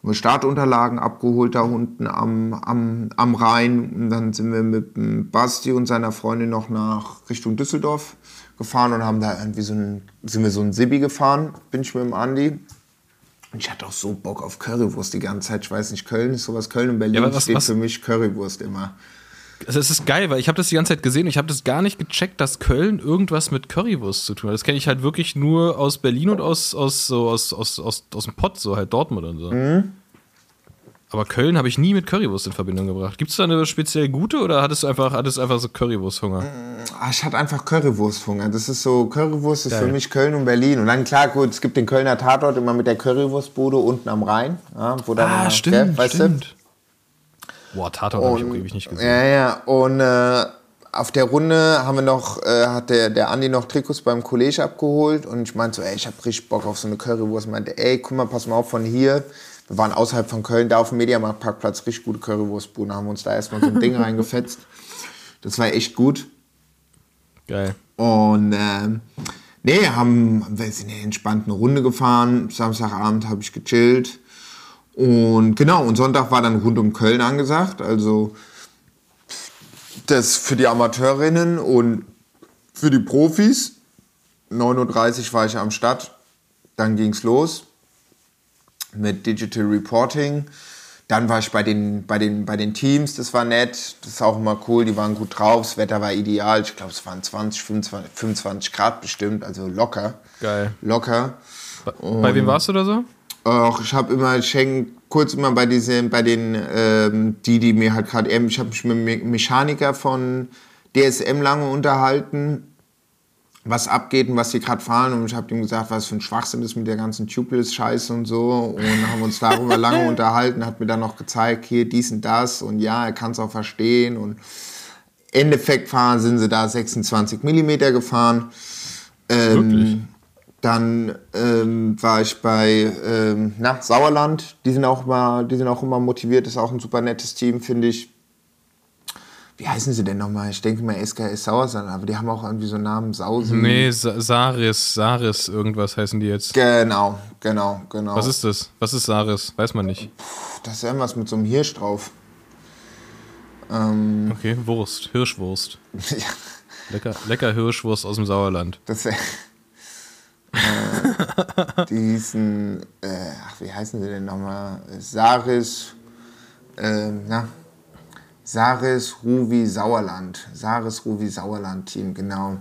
Speaker 2: Haben wir Startunterlagen abgeholt da unten am, am, am Rhein. Und dann sind wir mit Basti und seiner Freundin noch nach Richtung Düsseldorf gefahren und haben da irgendwie so ein, sind wir so ein Sibi gefahren, bin ich mit dem Andi. Und ich hatte auch so Bock auf Currywurst die ganze Zeit. Ich weiß nicht, Köln ist sowas. Köln und Berlin
Speaker 1: Ja, was-
Speaker 2: steht
Speaker 1: was-
Speaker 2: für mich Currywurst immer.
Speaker 1: Es ist geil, weil ich habe das die ganze Zeit gesehen und ich habe das gar nicht gecheckt, dass Köln irgendwas mit Currywurst zu tun hat. Das kenne ich halt wirklich nur aus Berlin und aus, aus, so, aus, aus, aus, aus dem Pott, so halt Dortmund und so.
Speaker 2: Mhm.
Speaker 1: Aber Köln habe ich nie mit Currywurst in Verbindung gebracht. Gibt es da eine speziell gute oder hattest du einfach, hattest einfach so Currywursthunger?
Speaker 2: Ah, ich hatte einfach Currywursthunger. Das ist so, Currywurst ist für mich Köln und Berlin. Und dann klar, gut, es gibt den Kölner Tatort immer mit der Currywurstbude unten am Rhein. Ja, wo dann
Speaker 1: Ah, stimmt,
Speaker 2: gell, weißt du?
Speaker 1: Boah, Tatort habe ich auch ewig nicht gesehen.
Speaker 2: Ja, ja. Und äh, auf der Runde haben wir noch, äh, hat der, der Andi noch Trikots beim Kollege abgeholt und ich meinte so, ey, ich hab richtig Bock auf so eine Currywurst. Meinte, ey, guck mal, pass mal auf von hier. Wir waren außerhalb von Köln, da auf dem Mediamarkt-Parkplatz, richtig gute Currywurstbude, haben uns da erstmal so ein Ding reingefetzt. Das war echt gut.
Speaker 1: Geil.
Speaker 2: Und ähm, nee, haben, wir sind eine entspannte Runde gefahren. Samstagabend habe ich gechillt. Und genau, und Sonntag war dann rund um Köln angesagt. Also das für die Amateurinnen und für die Profis. 9.30 Uhr war ich am Start. Dann ging es los mit Digital Reporting. Dann war ich bei den, bei, den, bei den Teams, das war nett, das ist auch immer cool, die waren gut drauf, das Wetter war ideal, ich glaube es waren 20, 25, 25 Grad bestimmt, also locker.
Speaker 1: Geil.
Speaker 2: Locker.
Speaker 1: Bei wem warst du da so?
Speaker 2: Auch ich habe immer, ich kurz immer bei diesen, bei den, ähm, die, die mir halt gerade ich habe mich mit dem Me- Mechaniker von DSM lange unterhalten. was abgeht und was die gerade fahren. Und ich habe ihm gesagt, was für ein Schwachsinn ist mit der ganzen Tubeless-Scheiße und so. Und haben uns darüber lange unterhalten, hat mir dann noch gezeigt, hier dies und das. Und ja, er kann es auch verstehen. Und Endeffekt fahren sind sie da 26 mm gefahren.
Speaker 1: Wirklich?
Speaker 2: Dann ähm, war ich bei ähm, na, Sauerland. Die sind, auch immer, die sind auch immer motiviert. Ist auch ein super nettes Team, finde ich. Wie heißen sie denn nochmal? Ich denke mal SKS Sauerland, aber die haben auch irgendwie so einen Namen. Sausen.
Speaker 1: Nee, Sa- Saris, Saris, irgendwas heißen die jetzt.
Speaker 2: Genau, genau, genau.
Speaker 1: Was ist das? Was ist Saris? Weiß man nicht.
Speaker 2: das? ist irgendwas mit so einem Hirsch drauf. Ähm,
Speaker 1: Okay, Wurst, Hirschwurst.
Speaker 2: ja,
Speaker 1: Lecker, lecker Hirschwurst aus dem Sauerland.
Speaker 2: das wär, äh, diesen, äh, ach, wie heißen sie denn nochmal? Saris, äh, na, Saris Ruvi Sauerland. Saris Ruvi Sauerland Team, genau.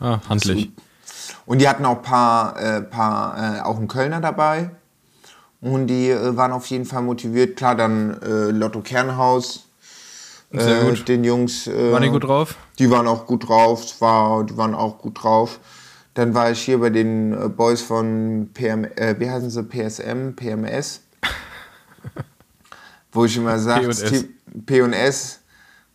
Speaker 1: Ah, handlich.
Speaker 2: Und die hatten auch ein paar, äh, paar äh, auch einen Kölner dabei. Und die äh, waren auf jeden Fall motiviert. Klar, dann äh, Lotto Kernhaus.
Speaker 1: Sehr
Speaker 2: äh,
Speaker 1: gut.
Speaker 2: Den Jungs. Äh,
Speaker 1: Waren die gut drauf?
Speaker 2: Die waren auch gut drauf. War, die waren auch gut drauf. Dann war ich hier bei den äh, Boys von PM, äh, wie heißen sie? PSM, PMS. Wo ich immer sage,
Speaker 1: P&S.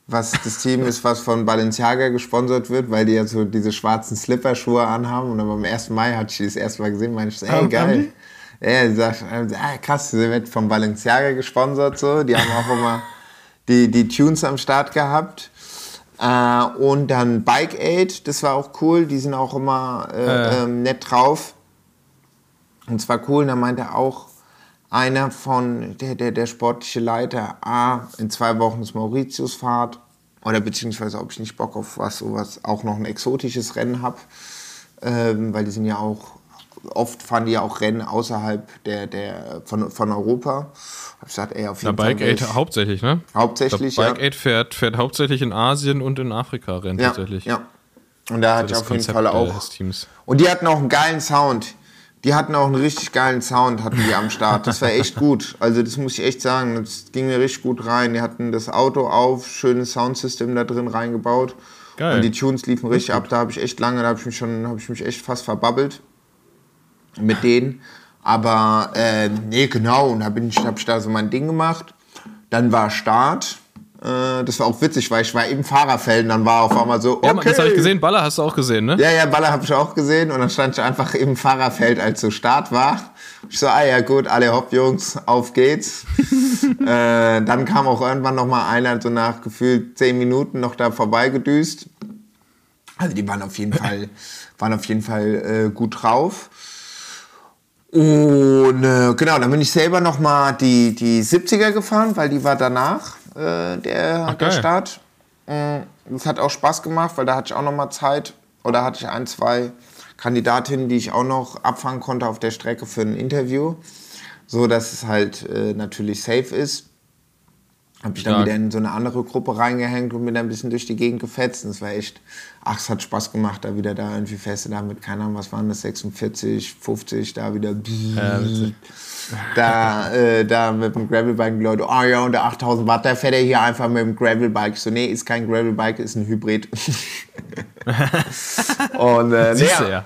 Speaker 2: was das Team ist, was von Balenciaga gesponsert wird, weil die ja so diese schwarzen Slipperschuhe anhaben. Und dann beim 1. Mai hatte ich das erste Mal gesehen, meinte ich so, ey, geil. Ja, sagt, ah, krass, sie wird von Balenciaga gesponsert, so. Die haben auch immer die, die Tunes am Start gehabt. Äh, und dann Bike Aid, das war auch cool. Die sind auch immer äh,
Speaker 1: Äh.
Speaker 2: nett drauf. Und zwar cool, und da meinte auch einer von, der, der, der sportliche Leiter, ah, in zwei Wochen ist Mauritiusfahrt. Oder beziehungsweise, ob ich nicht Bock auf was, sowas, auch noch ein exotisches Rennen habe. Ähm, weil die sind ja auch, oft fahren die ja auch Rennen außerhalb der, der, von, von Europa. Hab ich gesagt, ey, auf
Speaker 1: Na,
Speaker 2: jeden Fall.
Speaker 1: Bike Aid
Speaker 2: ich-
Speaker 1: hauptsächlich, ne?
Speaker 2: Hauptsächlich,
Speaker 1: Bike
Speaker 2: ja.
Speaker 1: Aid fährt, fährt hauptsächlich in Asien und in Afrika Rennen
Speaker 2: Ja,
Speaker 1: tatsächlich.
Speaker 2: ja. Und da hatte ich auf jeden
Speaker 1: Konzept
Speaker 2: Fall
Speaker 1: äh,
Speaker 2: auch.
Speaker 1: Teams.
Speaker 2: Und die hatten auch einen geilen Sound. Die hatten auch einen richtig geilen Sound, hatten die am Start. Das war echt gut. Also das muss ich echt sagen. Das ging mir richtig gut rein. Die hatten das Auto auf, schönes Soundsystem da drin reingebaut.
Speaker 1: Geil.
Speaker 2: Und die Tunes liefen richtig ab. Da habe ich echt lange, da habe ich mich schon, habe ich mich echt fast verbabbelt mit denen. Aber äh, nee, genau. Und da bin ich, habe ich da so mein Ding gemacht. Dann war Start. Äh, das war auch witzig, weil ich war im Fahrerfeld und dann war auf einmal so, okay.
Speaker 1: Ja, das habe ich gesehen. Baller hast du auch gesehen, ne?
Speaker 2: Ja, ja, Baller habe ich auch gesehen und dann stand ich einfach im Fahrerfeld, als so Start war. Ich so, ah ja gut, alle hopp Jungs, auf geht's. äh, dann kam auch irgendwann noch mal einer so nach gefühlt zehn Minuten noch da vorbeigedüst. Also die waren auf jeden Fall, waren auf jeden Fall äh, gut drauf. Und äh, genau, dann bin ich selber noch mal die, die 70er gefahren, weil die war danach äh, der,
Speaker 1: Ach,
Speaker 2: der. Start. Mm, Das hat auch Spaß gemacht, weil da hatte ich auch noch mal Zeit. Oder hatte ich ein, zwei Kandidatinnen, die ich auch noch abfangen konnte auf der Strecke für ein Interview. So, dass es halt äh, natürlich safe ist. Habe ich dann wieder in so eine andere Gruppe reingehängt und bin dann ein bisschen durch die Gegend gefetzt. Und es war echt, ach, es hat Spaß gemacht, da wieder da irgendwie Feste damit, keine Ahnung, was waren das, 46, 50, da wieder.
Speaker 1: witzig.
Speaker 2: da, äh, da mit dem Gravelbike, die Leute, oh ja, unter 8000 Watt, da fährt er hier einfach mit dem Gravelbike. Ich so, nee, ist kein Gravelbike, ist ein Hybrid. und, äh,
Speaker 1: Siehst
Speaker 2: nee,
Speaker 1: du ja.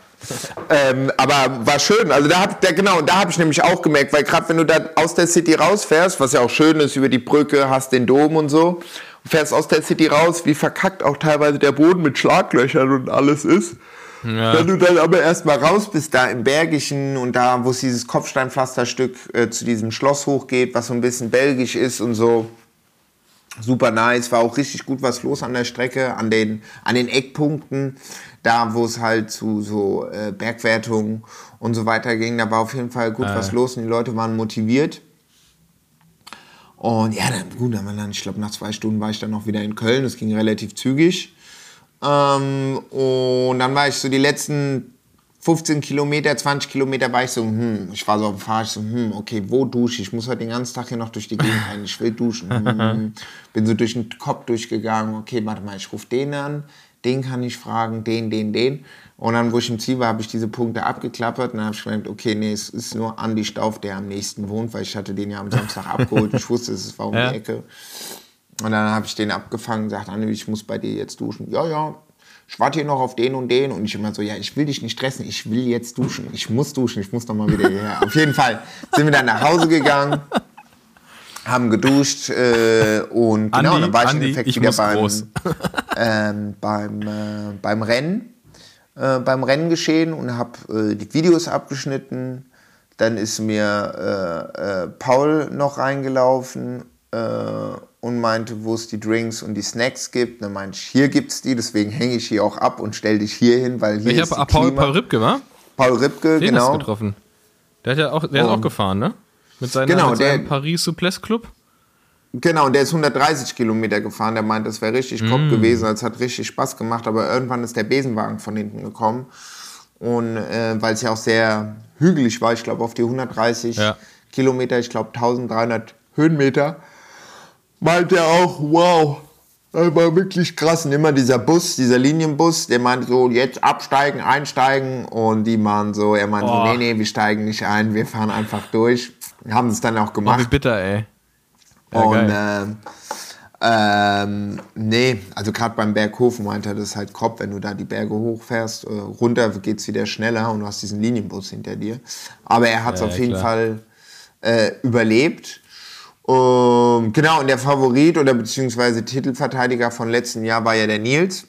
Speaker 2: ähm, aber war schön. Also da hab, da, genau, da habe ich nämlich auch gemerkt, weil gerade wenn du da aus der City rausfährst, was ja auch schön ist, über die Brücke, hast den Dom und so, fährst aus der City raus, wie verkackt auch teilweise der Boden mit Schlaglöchern und alles ist. Wenn du dann aber erstmal raus bist, da im Bergischen und da, wo es dieses Kopfsteinpflasterstück äh, zu diesem Schloss hochgeht, was so ein bisschen belgisch ist und so, super nice, war auch richtig gut was los an der Strecke, an den, an den Eckpunkten, da wo es halt zu so äh, Bergwertungen und so weiter ging, da war auf jeden Fall gut was los und die Leute waren motiviert. Und ja, dann, gut, dann, war dann, ich glaube, nach zwei Stunden war ich dann noch wieder in Köln, das ging relativ zügig. Ähm, und dann war ich so die letzten 15 Kilometer, 20 Kilometer war ich so, hm, ich war so auf dem Fahrrad, ich so, hm, okay, wo dusche ich? Ich muss heute den ganzen Tag hier noch durch die Gegend rein, ich will duschen. Hm, bin so durch den Kopf durchgegangen, okay, warte mal, ich rufe den an, den kann ich fragen, den, den, den. Und dann, wo ich im Ziel war, habe ich diese Punkte abgeklappert und dann habe ich gemerkt, okay, nee, es ist nur Andi Stauf, der am nächsten wohnt, weil ich hatte den ja am Samstag abgeholt, ich wusste, es war um
Speaker 1: Ja.
Speaker 2: die Ecke. Und dann habe ich den abgefangen und gesagt, Andi, ich muss bei dir jetzt duschen. Ja, ja. ich warte hier noch auf den und den. Und ich immer so, ja, ich will dich nicht stressen, ich will jetzt duschen. Ich muss duschen, ich muss noch mal wieder hierher. auf jeden Fall sind wir dann nach Hause gegangen, haben geduscht äh, und genau,
Speaker 1: Andi,
Speaker 2: dann war ich
Speaker 1: Andi,
Speaker 2: im Endeffekt wieder beim, ähm, beim, äh, beim Rennen, äh, beim Rennen geschehen und habe äh, die Videos abgeschnitten. Dann ist mir äh, äh, Paul noch reingelaufen äh, und meinte, wo es die Drinks und die Snacks gibt. Dann meinte ich, hier gibt's die, deswegen hänge ich hier auch ab und stell dich hier hin, weil hier
Speaker 1: Ich
Speaker 2: ist
Speaker 1: habe
Speaker 2: die
Speaker 1: Paul, Paul Ripke, wa?
Speaker 2: Paul Ripke,
Speaker 1: Den
Speaker 2: genau.
Speaker 1: hast getroffen. Der hat ja auch, der ist
Speaker 2: Oh.
Speaker 1: auch gefahren, ne? Mit, seiner,
Speaker 2: Genau,
Speaker 1: mit
Speaker 2: der-
Speaker 1: seinem Paris Souplesse Club.
Speaker 2: Genau, und der ist 130 Kilometer gefahren. Der meint, das wäre richtig
Speaker 1: Mm.
Speaker 2: gewesen. Es hat richtig Spaß gemacht. Aber irgendwann ist der Besenwagen von hinten gekommen. Und äh, weil es ja auch sehr hügelig war, ich glaube auf die 130
Speaker 1: Ja.
Speaker 2: Kilometer, ich glaube 1300 Höhenmeter, meint er auch, wow, das war wirklich krass. Und immer dieser Bus, dieser Linienbus, der meinte so, jetzt absteigen, einsteigen. Und die waren so, er meinte so,
Speaker 1: Boah.
Speaker 2: nee, nee, wir steigen nicht ein, wir fahren einfach durch. Haben es dann auch
Speaker 1: Oh,
Speaker 2: gemacht.
Speaker 1: wie bitter, ey. Ja,
Speaker 2: Und ähm, ähm, nee, also gerade beim Berghofen meinte er, das ist halt grob, wenn du da die Berge hochfährst, äh, runter geht's wieder schneller und du hast diesen Linienbus hinter dir. Aber er hat es
Speaker 1: Ja,
Speaker 2: auf jeden
Speaker 1: klar.
Speaker 2: Fall äh, überlebt. Ähm, genau, und der Favorit oder beziehungsweise Titelverteidiger von letzten Jahr war ja der Nils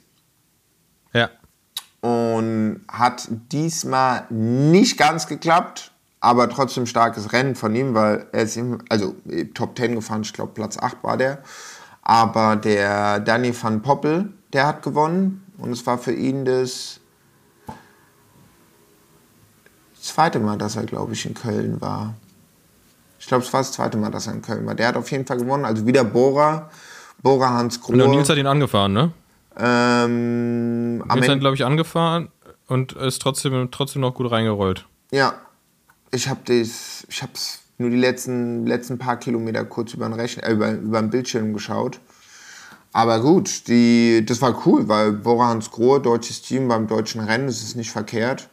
Speaker 1: ja.
Speaker 2: und hat diesmal nicht ganz geklappt, aber trotzdem starkes Rennen von ihm, weil er ist im, also äh, Top 10 gefahren, ich glaube Platz 8 war der. Aber der Danny van Poppel, der hat gewonnen und es war für ihn das zweite Mal, dass er, glaube ich, in Köln war. Ich glaube, es war das zweite Mal, dass er in Köln war. Der hat auf jeden Fall gewonnen, also wieder Bora, Bora Hans
Speaker 1: Und der Nils
Speaker 2: Grohe.
Speaker 1: hat ihn angefahren, ne?
Speaker 2: Ähm,
Speaker 1: Nils hat,
Speaker 2: Ende,
Speaker 1: glaube ich, angefahren und ist trotzdem, trotzdem noch gut reingerollt.
Speaker 2: Ja, ich habe das, ich habe nur die letzten, letzten paar Kilometer kurz über den, Rechn äh, über, über den Bildschirm geschaut. Aber gut, die, das war cool, weil Bora Hans Grohe, deutsches Team beim deutschen Rennen, das ist nicht verkehrt.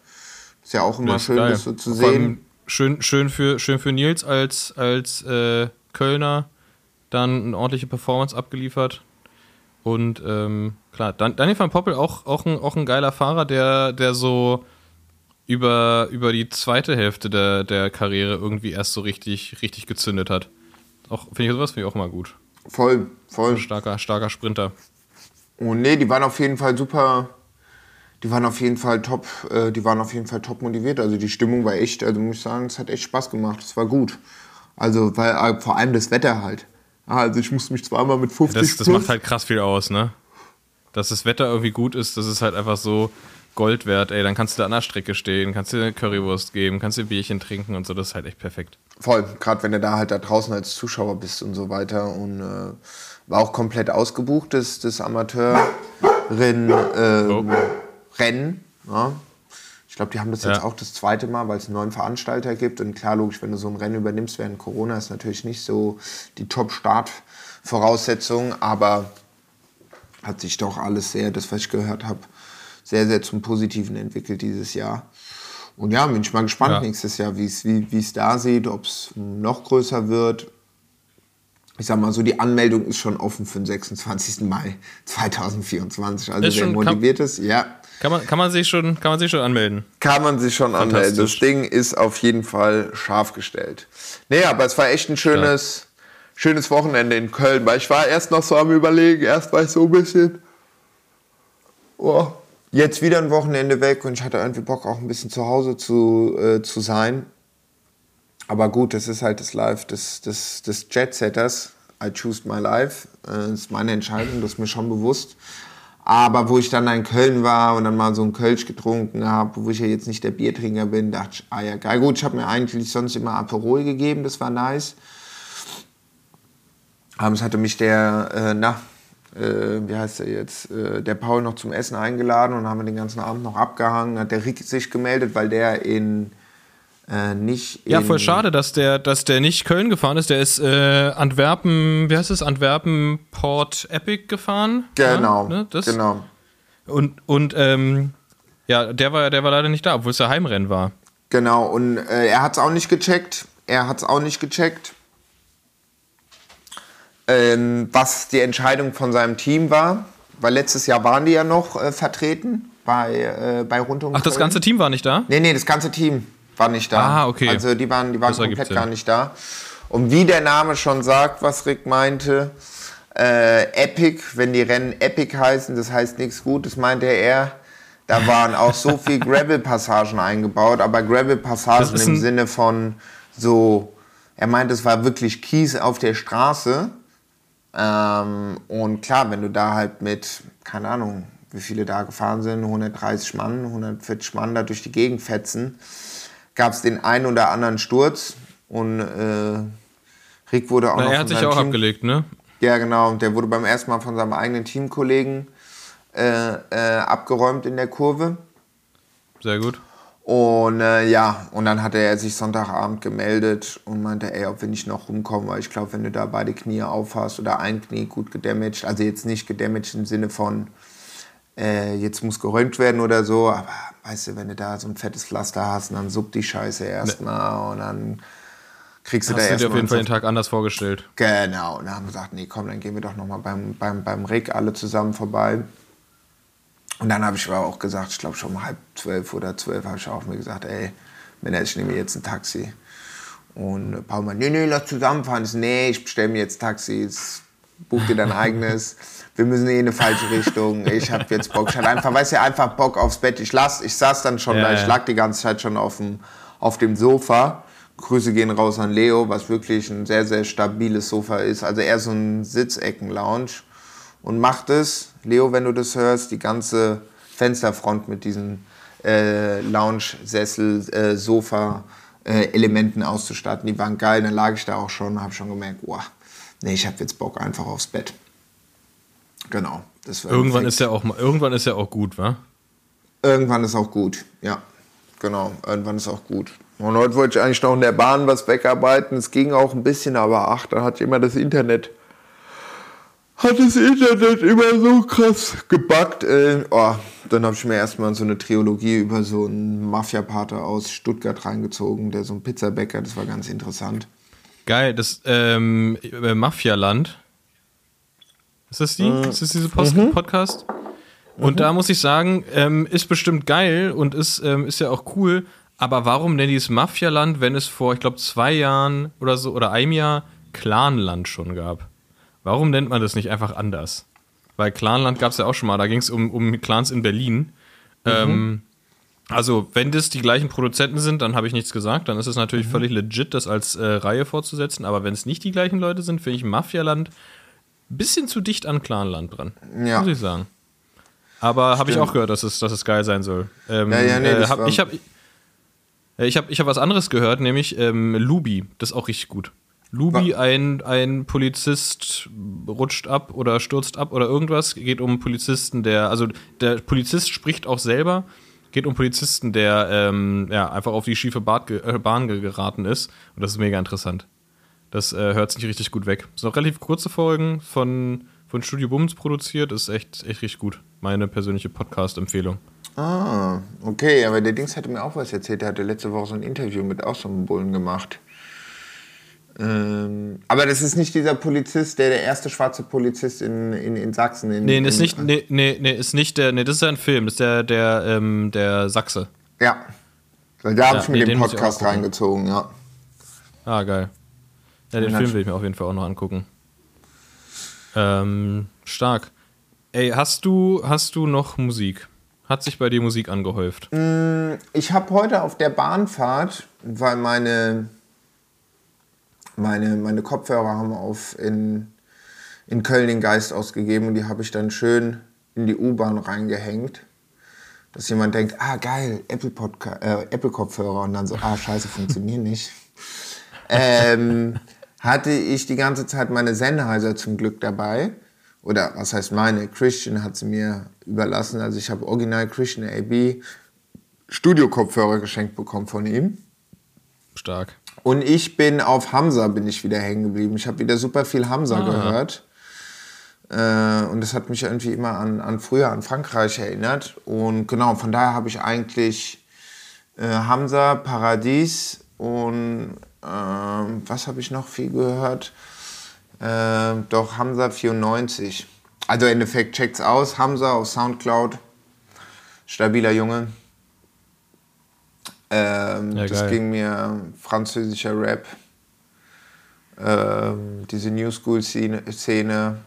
Speaker 2: Ist ja auch immer
Speaker 1: Das
Speaker 2: schön,
Speaker 1: geil.
Speaker 2: das so zu sehen.
Speaker 1: Schön, schön, für, schön für Nils als, als äh, Kölner dann eine ordentliche Performance abgeliefert. Und ähm, klar, Dan Daniel van Poppel auch, auch, ein, auch ein geiler Fahrer, der, der so über, über die zweite Hälfte der, der Karriere irgendwie erst so richtig, richtig gezündet hat. Auch, finde ich sowas finde ich auch mal gut.
Speaker 2: Voll, voll.
Speaker 1: Starker, starker Sprinter.
Speaker 2: Und nee, die waren auf jeden Fall super. Die waren auf jeden Fall top, äh, die waren auf jeden Fall top motiviert. Also die Stimmung war echt, also muss ich sagen, es hat echt Spaß gemacht. Es war gut. Also, weil äh, vor allem das Wetter halt. Ah, Also ich musste mich zweimal mit 50
Speaker 1: Das, das
Speaker 2: plus-
Speaker 1: macht halt krass viel aus, ne? Dass das Wetter irgendwie gut ist, das ist halt einfach so Gold wert, ey. Dann kannst du da an der Strecke stehen, kannst dir eine Currywurst geben, kannst dir ein Bierchen trinken und so, das ist halt echt perfekt.
Speaker 2: Voll, gerade wenn du da halt da draußen als Zuschauer bist und so weiter. Und äh, war auch komplett ausgebucht, das, das Amateurrennen. Äh,
Speaker 1: Oh.
Speaker 2: Rennen, ja. Ich glaube, die haben das jetzt
Speaker 1: Ja.
Speaker 2: auch das zweite Mal, weil es einen neuen Veranstalter gibt. Und klar, logisch, wenn du so ein Rennen übernimmst während Corona, ist natürlich nicht so die Top-Start-Voraussetzung. Aber hat sich doch alles sehr, das was ich gehört habe, sehr, sehr zum Positiven entwickelt dieses Jahr. Und ja, bin ich mal gespannt
Speaker 1: Ja.
Speaker 2: nächstes Jahr, wie es wie, es da sieht, ob es noch größer wird. Ich sag mal so, die Anmeldung ist schon offen für den 26. Mai 2024. Also
Speaker 1: Ist
Speaker 2: wer
Speaker 1: schon-
Speaker 2: motiviert ist, ja,
Speaker 1: Kann man, kann man, sich, schon, kann man sich schon anmelden?
Speaker 2: kann man sich schon anmelden. Das. Ding ist auf jeden Fall scharf gestellt. Nee, aber es war echt ein schönes, schönes Wochenende in Köln, weil ich war erst noch so am überlegen, erst war ich so ein bisschen, oh, jetzt wieder ein Wochenende weg und ich hatte irgendwie Bock auch ein bisschen zu Hause zu, äh, zu sein. Aber gut, das ist halt das Life des, des, des Jet-Setters. I choose my life. Äh, Das ist meine Entscheidung, das ist mir schon bewusst. Aber wo ich dann in Köln war und dann mal so einen Kölsch getrunken habe, wo ich ja jetzt nicht der Biertrinker bin, dachte ich, ah ja, geil. Gut, ich habe mir eigentlich sonst immer Aperol gegeben, das war nice. Abends hatte mich der, äh, na, äh, wie heißt er jetzt, äh, der Paul noch zum Essen eingeladen und haben wir den ganzen Abend noch abgehangen. Hat der Rick sich gemeldet, weil der in, äh, nicht in...
Speaker 1: Ja, voll schade, dass der, dass der nicht Köln gefahren ist. Der ist äh, Antwerpen, wie heißt es, Antwerpen Port Epic gefahren.
Speaker 2: Genau,
Speaker 1: Ja, ne, das?
Speaker 2: genau.
Speaker 1: Und, und ähm, ja, der war, der war leider nicht da, obwohl es ja Heimrennen war.
Speaker 2: Genau, und äh, er hat es auch nicht gecheckt. Er hat es auch nicht gecheckt, ähm, was die Entscheidung von seinem Team war. weil letztes Jahr waren die ja noch äh, vertreten bei, äh, bei Rund um
Speaker 1: Ach, das
Speaker 2: Köln.
Speaker 1: ganze Team war nicht da?
Speaker 2: Nee, nee, das ganze Team war nicht da.
Speaker 1: Ah, okay.
Speaker 2: Also die waren, die waren
Speaker 1: Das
Speaker 2: komplett gar nicht da. Und wie der Name schon sagt, was Rick meinte, äh, Epic, wenn die Rennen Epic heißen, das heißt nichts Gutes, meinte er. Da waren auch so viel Gravel-Passagen eingebaut, aber Gravel-Passagen im Sinne von so, er meint, es war wirklich Kies auf der Straße. Ähm, und klar, wenn du da halt mit, keine Ahnung, wie viele da gefahren sind, 130 Mann, 140 Mann da durch die Gegend fetzen, gab es den einen oder anderen Sturz und äh, Rick wurde auch
Speaker 1: Na,
Speaker 2: noch
Speaker 1: er hat sich auch
Speaker 2: Team,
Speaker 1: abgelegt, ne?
Speaker 2: Ja, genau. und Der wurde beim ersten Mal von seinem eigenen Teamkollegen äh, äh, abgeräumt in der Kurve.
Speaker 1: Sehr gut.
Speaker 2: Und äh, ja, und dann hatte er sich Sonntagabend gemeldet und meinte, ey, ob wir nicht noch rumkommen, weil ich glaube, wenn du da beide Knie aufhast oder ein Knie gut gedamaged, also jetzt nicht gedamaged im Sinne von, äh, jetzt muss geräumt werden oder so, aber weißt du, wenn du da so ein fettes Pflaster hast, und dann suppt die Scheiße erstmal und dann kriegst du
Speaker 1: Hast
Speaker 2: da
Speaker 1: du dir auf
Speaker 2: erstmal
Speaker 1: jeden Fall den Tag anders vorgestellt.
Speaker 2: Genau, und dann haben wir gesagt, nee, komm, dann gehen wir doch nochmal beim, beim, beim Rick alle zusammen vorbei. Und dann habe ich aber auch gesagt, ich glaube schon um halb zwölf oder zwölf habe ich auch mir gesagt, ey, Männer, ich nehme jetzt ein Taxi. Und Paul meinte, nee, nee, lass zusammenfahren. Ich so, nee, ich bestelle mir jetzt Taxi, jetzt buch dir dein eigenes. Wir müssen eh in eine falsche Richtung. Ich habe jetzt Bock. Ich hatte einfach, weißt du, einfach Bock aufs Bett. Ich, las, ich saß dann schon
Speaker 1: Ja,
Speaker 2: da, ich lag die ganze Zeit schon auf dem, auf dem Sofa. Grüße gehen raus an Leo, was wirklich ein sehr, sehr stabiles Sofa ist. Also eher so ein Sitzecken-Lounge. Und macht es, Leo, wenn du das hörst, die ganze Fensterfront mit diesen äh, Lounge-Sessel, äh, äh, auszustatten. Die waren geil. Dann lag ich da auch schon, habe schon gemerkt, wow, nee, ich habe jetzt Bock einfach aufs Bett. Genau. Das war
Speaker 1: Irgendwann
Speaker 2: perfekt.
Speaker 1: ist ja auch mal, irgendwann ist ja auch gut, wa?
Speaker 2: Irgendwann ist auch gut, ja. Genau, irgendwann ist auch gut. Und heute wollte ich eigentlich noch in der Bahn was wegarbeiten. Es ging auch ein bisschen, aber ach, da hat immer das Internet. Hat das Internet immer so krass gebackt. Äh, oh, dann habe ich mir erstmal so eine Trilogie über so einen Mafia-Pater aus Stuttgart reingezogen, der so ein Pizzabäcker, das war ganz interessant.
Speaker 1: Geil, das ähm, äh, Mafialand. Ist das die?
Speaker 2: Äh,
Speaker 1: ist das diese Post
Speaker 2: mhm.
Speaker 1: Podcast? Und da muss ich sagen, ähm, ist bestimmt geil und ist, ähm, ist ja auch cool. Aber warum denn dieses Mafialand, wenn es vor, ich glaube, zwei Jahren oder so oder einem Jahr Clanland schon gab? Warum nennt man das nicht einfach anders? Weil Clanland gab es ja auch schon mal. Da ging es um, um Clans in Berlin. Ähm, also, wenn das die gleichen Produzenten sind, dann habe ich nichts gesagt. Dann ist es natürlich völlig legit, das als äh, Reihe fortzusetzen. Aber wenn es nicht die gleichen Leute sind, finde ich Mafialand ein bisschen zu dicht an Clanland dran.
Speaker 2: Ja.
Speaker 1: Muss ich sagen. Aber habe ich auch gehört, dass es, dass es geil sein soll. Ähm,
Speaker 2: Ja, ja, nee,
Speaker 1: äh, hab, ich habe ich hab, ich hab was anderes gehört, nämlich ähm, Lubi. Das ist auch richtig gut. Lubi, ein, ein Polizist rutscht ab oder stürzt ab oder irgendwas. Geht um einen Polizisten, der, also der Polizist spricht auch selber. Geht um einen Polizisten, der ähm, ja, einfach auf die schiefe ge äh, Bahn ge geraten ist. Und das ist mega interessant. Das äh, hört sich richtig gut weg. Das sind auch relativ kurze Folgen von, von Studio Bums produziert. Ist echt, echt richtig gut. Meine persönliche Podcast-Empfehlung.
Speaker 2: Ah, okay, aber der Dings hatte mir auch was erzählt. Der hatte letzte Woche so ein Interview mit auch so einem Bullen gemacht. Ähm, aber das ist nicht dieser Polizist, der der erste schwarze Polizist in, in, in Sachsen in,
Speaker 1: Nee, ist nicht, nee, nee, nee, ist nicht der, nee, das ist ja ein Film, das ist der, der, ähm, der Sachse.
Speaker 2: Ja. Da habe
Speaker 1: Ja,
Speaker 2: ich mir
Speaker 1: nee,
Speaker 2: den
Speaker 1: den
Speaker 2: Podcast reingezogen, ja.
Speaker 1: Ah, geil. Ja, den
Speaker 2: Ja,
Speaker 1: Film will ich mir auf jeden Fall auch noch angucken. Ähm, stark. Ey, hast du, hast du noch Musik? Hat sich bei dir Musik angehäuft?
Speaker 2: Ich habe heute auf der Bahnfahrt, weil meine, meine, meine Kopfhörer haben auf in, in Köln den Geist ausgegeben und die habe ich dann schön in die U-Bahn reingehängt. Dass jemand denkt, ah geil, Apple, Podca äh, Apple Kopfhörer und dann so, ah scheiße, funktionieren nicht. ähm, hatte ich die ganze Zeit meine Sennheiser zum Glück dabei. Oder was heißt meine? Christian hat sie mir überlassen. Also ich habe original Christian AB Studio-Kopfhörer geschenkt bekommen von ihm.
Speaker 1: Stark.
Speaker 2: Und ich bin auf Hamza bin ich wieder hängen geblieben. Ich habe wieder super viel Hamza
Speaker 1: Ah.
Speaker 2: gehört. Äh, und das hat mich irgendwie immer an, an früher, an Frankreich erinnert. Und genau, von daher habe ich eigentlich äh, Hamza, Paradies und ähm, was habe ich noch viel gehört? Äh, doch, Hamza 94. Also im Endeffekt checkt's aus. Hamza auf Soundcloud. Stabiler Junge. Ähm,
Speaker 1: Ja,
Speaker 2: das
Speaker 1: geil.
Speaker 2: ging mir französischer Rap. Ähm, diese New School Szene, Szene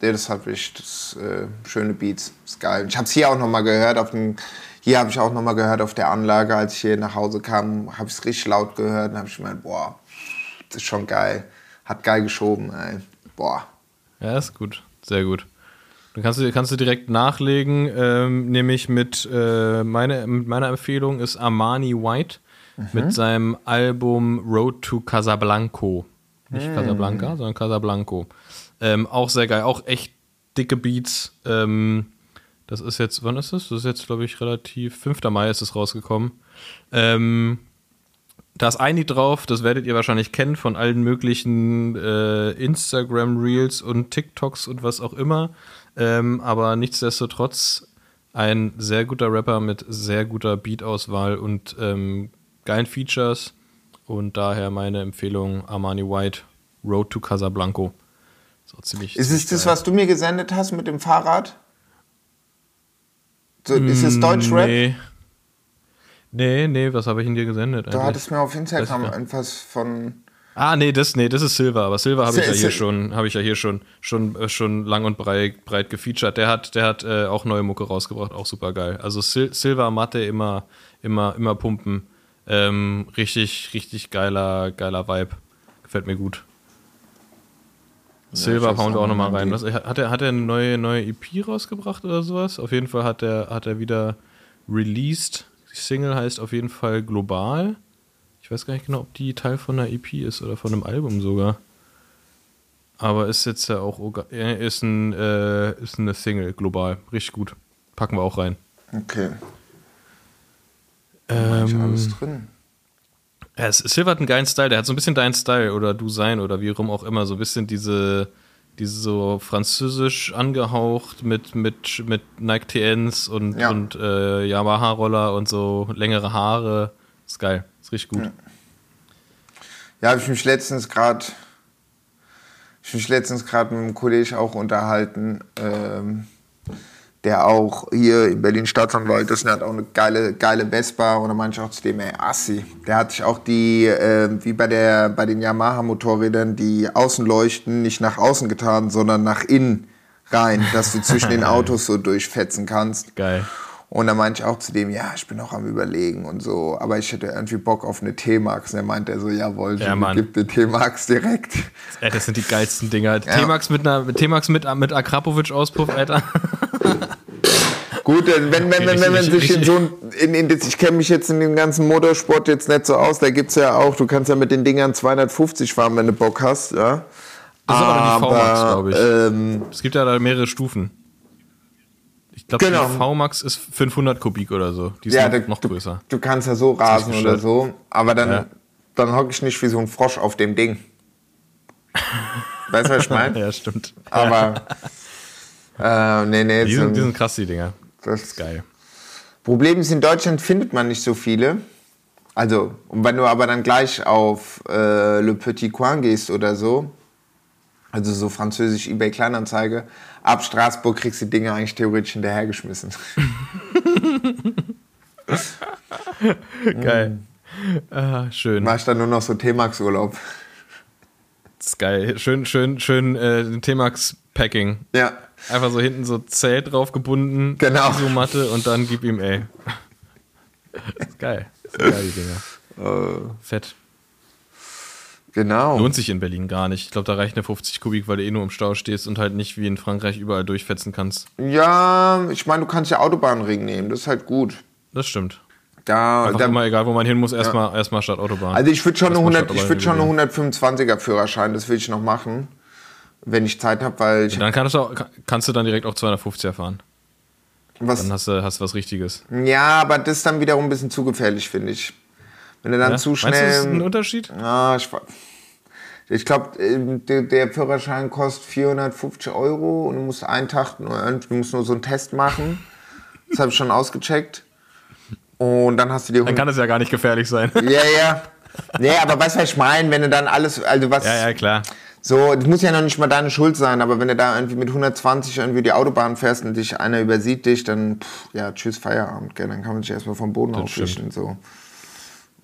Speaker 2: der das hat wirklich das, äh, schöne Beats. Ist geil. Ich habe es hier auch nochmal gehört. Auf dem, hier habe ich auch nochmal gehört auf der Anlage, als ich hier nach Hause kam, habe ich es richtig laut gehört und habe ich gemeint, boah, das ist schon geil. Hat geil geschoben, ey. Boah.
Speaker 1: Ja, ist gut. Sehr gut. Dann kannst du, kannst du direkt nachlegen, ähm, nämlich mit, äh, meine, mit meiner Empfehlung ist Armani White mit seinem Album Road to Casablanco. Nicht Casablanca, sondern Casablanco. Ähm, auch sehr geil, auch echt dicke Beats. Ähm, das ist jetzt, wann ist das? Das ist jetzt, glaube ich, relativ, 5. Mai ist es rausgekommen. Ähm, da ist ein Lied drauf, das werdet ihr wahrscheinlich kennen von allen möglichen äh, Instagram-Reels und TikToks und was auch immer. Ähm, aber nichtsdestotrotz ein sehr guter Rapper mit sehr guter Beat-Auswahl und ähm, geilen Features. Und daher meine Empfehlung: Armani White, Road to Casablanco. So ziemlich.
Speaker 2: Ist es das, was du mir gesendet hast mit dem Fahrrad? So, ist es Deutschrap?
Speaker 1: Mm, Nee. Nee, nee, was habe ich in dir gesendet?
Speaker 2: Du
Speaker 1: eigentlich?
Speaker 2: hattest mir auf Instagram etwas von.
Speaker 1: Ah, nee, das, nee, das ist Silver, aber Silver habe ich ja hier schon, habe ich ja hier schon, schon, äh, schon lang und breit, breit gefeatured. Der hat, der hat äh, auch neue Mucke rausgebracht, auch super geil. Also Sil Silver Matte immer, immer, immer pumpen. Ähm, richtig, richtig geiler, geiler Vibe. Gefällt mir gut. Silver hauen wir
Speaker 2: auch
Speaker 1: nochmal rein. Was, hat, er, hat er eine neue, neue EP rausgebracht oder sowas? Auf jeden Fall hat er, hat er wieder released. Die Single heißt auf jeden Fall Global. Ich weiß gar nicht genau, ob die Teil von einer EP ist oder von einem Album sogar. Aber ist jetzt ja auch ist, ein, äh, ist eine Single global. Richtig gut. Packen wir auch rein.
Speaker 2: Okay. Ähm,
Speaker 1: Ähm,
Speaker 2: alles drin.
Speaker 1: Ja, es- Silver hat einen geilen Style, der hat so ein bisschen deinen Style oder du sein oder wie rum auch immer, so ein bisschen diese, diese so französisch angehaucht mit, mit, mit Nike TNs und,
Speaker 2: Ja.
Speaker 1: und äh, Yamaha-Roller und so längere Haare. Ist geil, richtig gut.
Speaker 2: Ja, habe ich mich letztens gerade. Ich mich letztens gerade mit einem Kollegen auch unterhalten, ähm, der auch hier in Berlin Staatsanwalt ist und hat auch eine geile, geile Vespa meinte ich auch zu dem, ey, Assi. Der hat sich auch die, äh, wie bei, der, bei den Yamaha-Motorrädern, die Außenleuchten nicht nach außen getan, sondern nach innen rein, dass du zwischen den Autos so durchfetzen kannst.
Speaker 1: Geil.
Speaker 2: Und dann meinte ich auch zu dem, ja, ich bin auch am überlegen und so, aber ich hätte irgendwie Bock auf eine T-Max. Und er meinte er so, jawohl,
Speaker 1: Ja,
Speaker 2: ja,
Speaker 1: Mann.
Speaker 2: gib dir T-Max direkt.
Speaker 1: Ey, das sind die geilsten Dinger. T-Max mit einer T-Max mit, mit Akrapovic-Auspuff, Alter.
Speaker 2: Gut, wenn, wenn, wenn, wenn man sich in so ein, in, ich kenne mich jetzt in dem ganzen Motorsport jetzt nicht so aus, da gibt's ja auch, du kannst ja mit den Dingern 250 fahren, wenn du Bock hast, ja.
Speaker 1: Das ist aber die V-Max, glaube ich.
Speaker 2: Ähm,
Speaker 1: Es gibt ja da mehrere Stufen. Glaube,
Speaker 2: Genau.
Speaker 1: die V-Max ist 500 Kubik oder so. Die ist
Speaker 2: ja,
Speaker 1: noch,
Speaker 2: da,
Speaker 1: noch
Speaker 2: du,
Speaker 1: größer.
Speaker 2: du kannst ja so rasen oder so, aber dann,
Speaker 1: Ja.
Speaker 2: dann hocke ich nicht wie so ein Frosch auf dem Ding. Weißt du, was ich meine?
Speaker 1: Ja, stimmt.
Speaker 2: Aber, äh, nee, nee,
Speaker 1: Die sind, die sind krass, die Dinger.
Speaker 2: das
Speaker 1: ist geil.
Speaker 2: Problem ist, in Deutschland findet man nicht so viele. Also, und wenn du aber dann gleich auf äh, Le Petit Coin gehst oder so, also so französisch eBay Kleinanzeige, ab Straßburg kriegst du die Dinge eigentlich theoretisch hinterhergeschmissen.
Speaker 1: Geil. Ah, schön.
Speaker 2: Mach ich dann nur noch so T-Max-Urlaub.
Speaker 1: Das ist geil. Schön, schön, schön äh, T-Max-Packing.
Speaker 2: Ja.
Speaker 1: Einfach so hinten so Zelt drauf gebunden,
Speaker 2: Genau.
Speaker 1: Isomatte und dann gib ihm, ey. Das ist geil. Das sind geil, die Dinger. Fett.
Speaker 2: Genau.
Speaker 1: Lohnt sich in Berlin gar nicht. Ich glaube, da reicht eine 50 Kubik, weil du eh nur im Stau stehst und halt nicht wie in Frankreich überall durchfetzen kannst.
Speaker 2: Ja, ich meine, du kannst ja Autobahnring nehmen, das ist halt gut.
Speaker 1: Das stimmt.
Speaker 2: Da,
Speaker 1: Einfach
Speaker 2: da,
Speaker 1: immer egal, wo man hin muss, erstmal erstmal statt Autobahn.
Speaker 2: also ich würde schon, eine
Speaker 1: Erstmal
Speaker 2: 100
Speaker 1: statt
Speaker 2: ich würd schon eine 125er Führerschein, das will ich noch machen, wenn ich Zeit habe, weil ich
Speaker 1: Dann kannst du, auch, kannst du dann direkt auch 250er fahren.
Speaker 2: was,
Speaker 1: Dann hast du hast du was Richtiges.
Speaker 2: Ja, aber das ist dann wiederum ein bisschen zu gefährlich, finde ich. Wenn du dann
Speaker 1: Ja?
Speaker 2: zu
Speaker 1: Meinst du, das ist ein
Speaker 2: schnell.
Speaker 1: Unterschied?
Speaker 2: Ja, ich, ich glaube, der, der Führerschein kostet 450 Euro und du musst einen Tag nur, du musst nur so einen Test machen. Das habe ich schon ausgecheckt. Und dann hast du die
Speaker 1: Dann kann es ja gar nicht gefährlich sein.
Speaker 2: Ja, ja. Nee, aber weißt du, was ich meine? Wenn du dann alles, also was.
Speaker 1: Ja, ja, klar.
Speaker 2: So, das muss ja noch nicht mal deine Schuld sein, aber wenn du da irgendwie mit 120 irgendwie die Autobahn fährst und dich einer übersieht dich, dann pff, ja, tschüss Feierabend, gell? dann kann man sich erstmal vom Boden aufrichten so.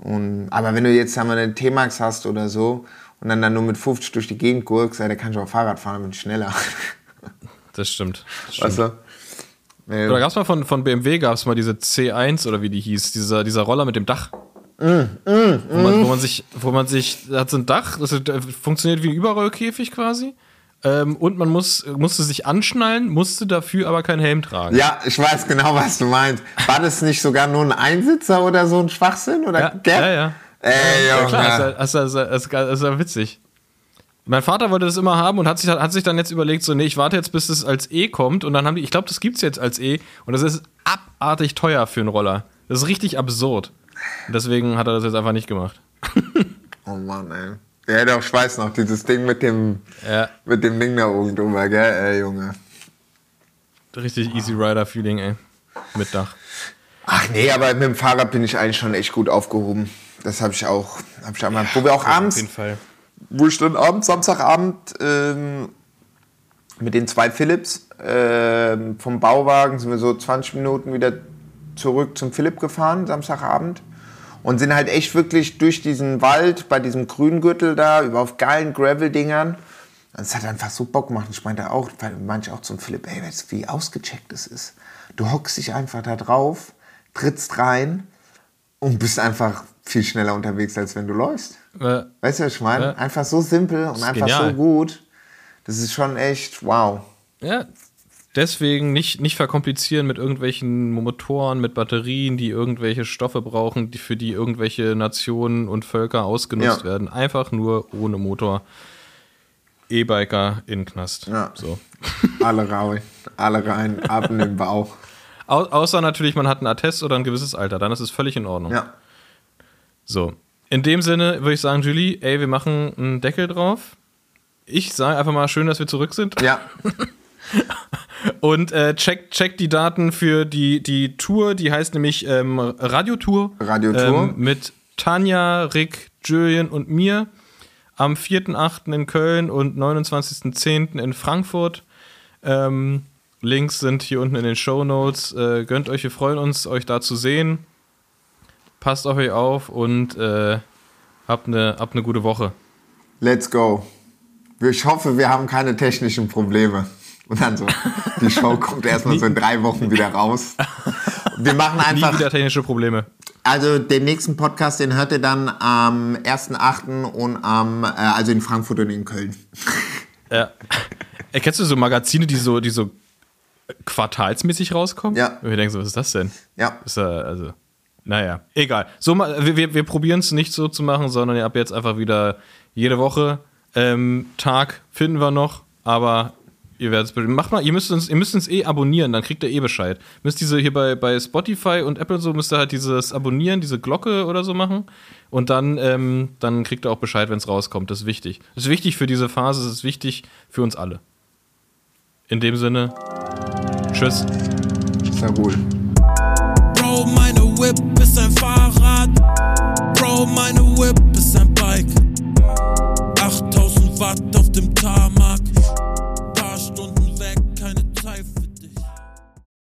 Speaker 2: Und, aber wenn du jetzt sagen wir, eine T-Max hast oder so und dann, dann nur mit 50 durch die Gegend gurkst, dann kannst du auch Fahrrad fahren, dann bin ich schneller.
Speaker 1: Das stimmt. Das stimmt.
Speaker 2: Weißt du? Nee.
Speaker 1: Oder gab es mal von, von BMW, gab es mal diese C1 oder wie die hieß, dieser, dieser Roller mit dem Dach.
Speaker 2: Mm,
Speaker 1: wo, man, wo man sich, wo man sich, hat so ein Dach, das äh, funktioniert wie ein Überrollkäfig quasi. Ähm, und man muss, musste sich anschnallen, musste dafür aber keinen Helm tragen.
Speaker 2: Ja, ich weiß genau, was du meinst. War das nicht sogar nur ein Einsitzer oder so ein Schwachsinn? Oder
Speaker 1: ja, ja, ja.
Speaker 2: Ey,
Speaker 1: Ja,
Speaker 2: Junge.
Speaker 1: klar, das ist, ja- das, ist, ja- das, ist, das ist ja witzig. Mein Vater wollte das immer haben und hat sich, hat sich dann jetzt überlegt, so, nee, ich warte jetzt, bis es als E kommt. Und dann haben die, ich glaube, das gibt's jetzt als E. Und das ist abartig teuer für einen Roller. Das ist richtig absurd. Und deswegen hat er das jetzt einfach nicht gemacht.
Speaker 2: Oh Mann, ey. Ja, doch, ich weiß noch, dieses Ding mit dem,
Speaker 1: Ja,
Speaker 2: mit dem Ding da oben drüber, gell, ey, Junge.
Speaker 1: richtig Easy Rider-Feeling, ey. Mit Dach.
Speaker 2: Ach nee, aber mit dem Fahrrad bin ich eigentlich schon echt gut aufgehoben. Das habe ich auch, hab ich einmal, wo wir auch abends,
Speaker 1: Auf jeden Fall.
Speaker 2: wo ich dann abends, Samstagabend ähm, mit den zwei Philips ähm, vom Bauwagen sind wir so 20 Minuten wieder zurück zum Philipp gefahren, Samstagabend. Und sind halt echt wirklich durch diesen Wald, bei diesem Grüngürtel da, über auf geilen Gravel-Dingern. Und es hat einfach so Bock gemacht. Ich meinte auch, weil manche auch zum Philipp, ey, weißt du, wie ausgecheckt es ist. Du hockst dich einfach da drauf, trittst rein und bist einfach viel schneller unterwegs, als wenn du läufst.
Speaker 1: Äh,
Speaker 2: Weißt du, was ich meine?
Speaker 1: Ja.
Speaker 2: Einfach so simpel und einfach
Speaker 1: genial.
Speaker 2: so gut. Das ist schon echt wow.
Speaker 1: Ja, deswegen nicht, nicht verkomplizieren mit irgendwelchen Motoren, mit Batterien, die irgendwelche Stoffe brauchen, die für die irgendwelche Nationen und Völker ausgenutzt
Speaker 2: Ja.
Speaker 1: werden. Einfach nur ohne Motor. E-Biker in Knast.
Speaker 2: Ja.
Speaker 1: So.
Speaker 2: Alle rein, alle rein, ab in den Bauch.
Speaker 1: Au außer natürlich, man hat einen Attest oder ein gewisses Alter, dann ist es völlig in Ordnung.
Speaker 2: Ja.
Speaker 1: So. In dem Sinne würde ich sagen, Julie, ey, wir machen einen Deckel drauf. Ich sage einfach mal schön, dass wir zurück sind.
Speaker 2: Ja.
Speaker 1: Und äh, checkt check die Daten für die, die Tour, die heißt nämlich ähm, Radiotour.
Speaker 2: Radiotour.
Speaker 1: Ähm, mit Tanja, Rick, Julian und mir. Am 4.8. in Köln und 29.10. in Frankfurt. Ähm, Links sind hier unten in den Show Notes. Äh, gönnt euch, wir freuen uns, euch da zu sehen. Passt auf euch auf und äh, habt eine habt eine gute Woche.
Speaker 2: Let's go. Ich hoffe, wir haben keine technischen Probleme. Und dann so, die Show kommt erstmal so in drei Wochen wieder raus. Wir machen
Speaker 1: Nie
Speaker 2: einfach,
Speaker 1: wieder technische Probleme.
Speaker 2: also den nächsten Podcast, den hört ihr dann am 1.8. und am, äh, also in Frankfurt und in Köln.
Speaker 1: Ja. Ey, kennst du so Magazine, die so, die so quartalsmäßig rauskommen?
Speaker 2: Ja.
Speaker 1: Und wir denken so, was ist das denn?
Speaker 2: Ja.
Speaker 1: Ist ja, also, naja, egal. So, wir, wir, wir probieren es nicht so zu machen, sondern ab jetzt einfach wieder jede Woche. Ähm, Tag finden wir noch, aber ihr werdet es Macht mal, ihr müsst uns, ihr müsst uns eh abonnieren, dann kriegt ihr eh Bescheid. Müsst diese hier bei, bei Spotify und Apple so, müsst ihr halt dieses Abonnieren, diese Glocke oder so machen. Und dann, ähm, dann kriegt ihr auch Bescheid, wenn es rauskommt. Das ist wichtig. Das ist wichtig für diese Phase, das ist wichtig für uns alle. In dem Sinne, tschüss.
Speaker 2: Ist ja cool.
Speaker 4: Bro, meine Whip ist ein Fahrrad. Bro, meine Whip ist ein Bike. 8000 Watt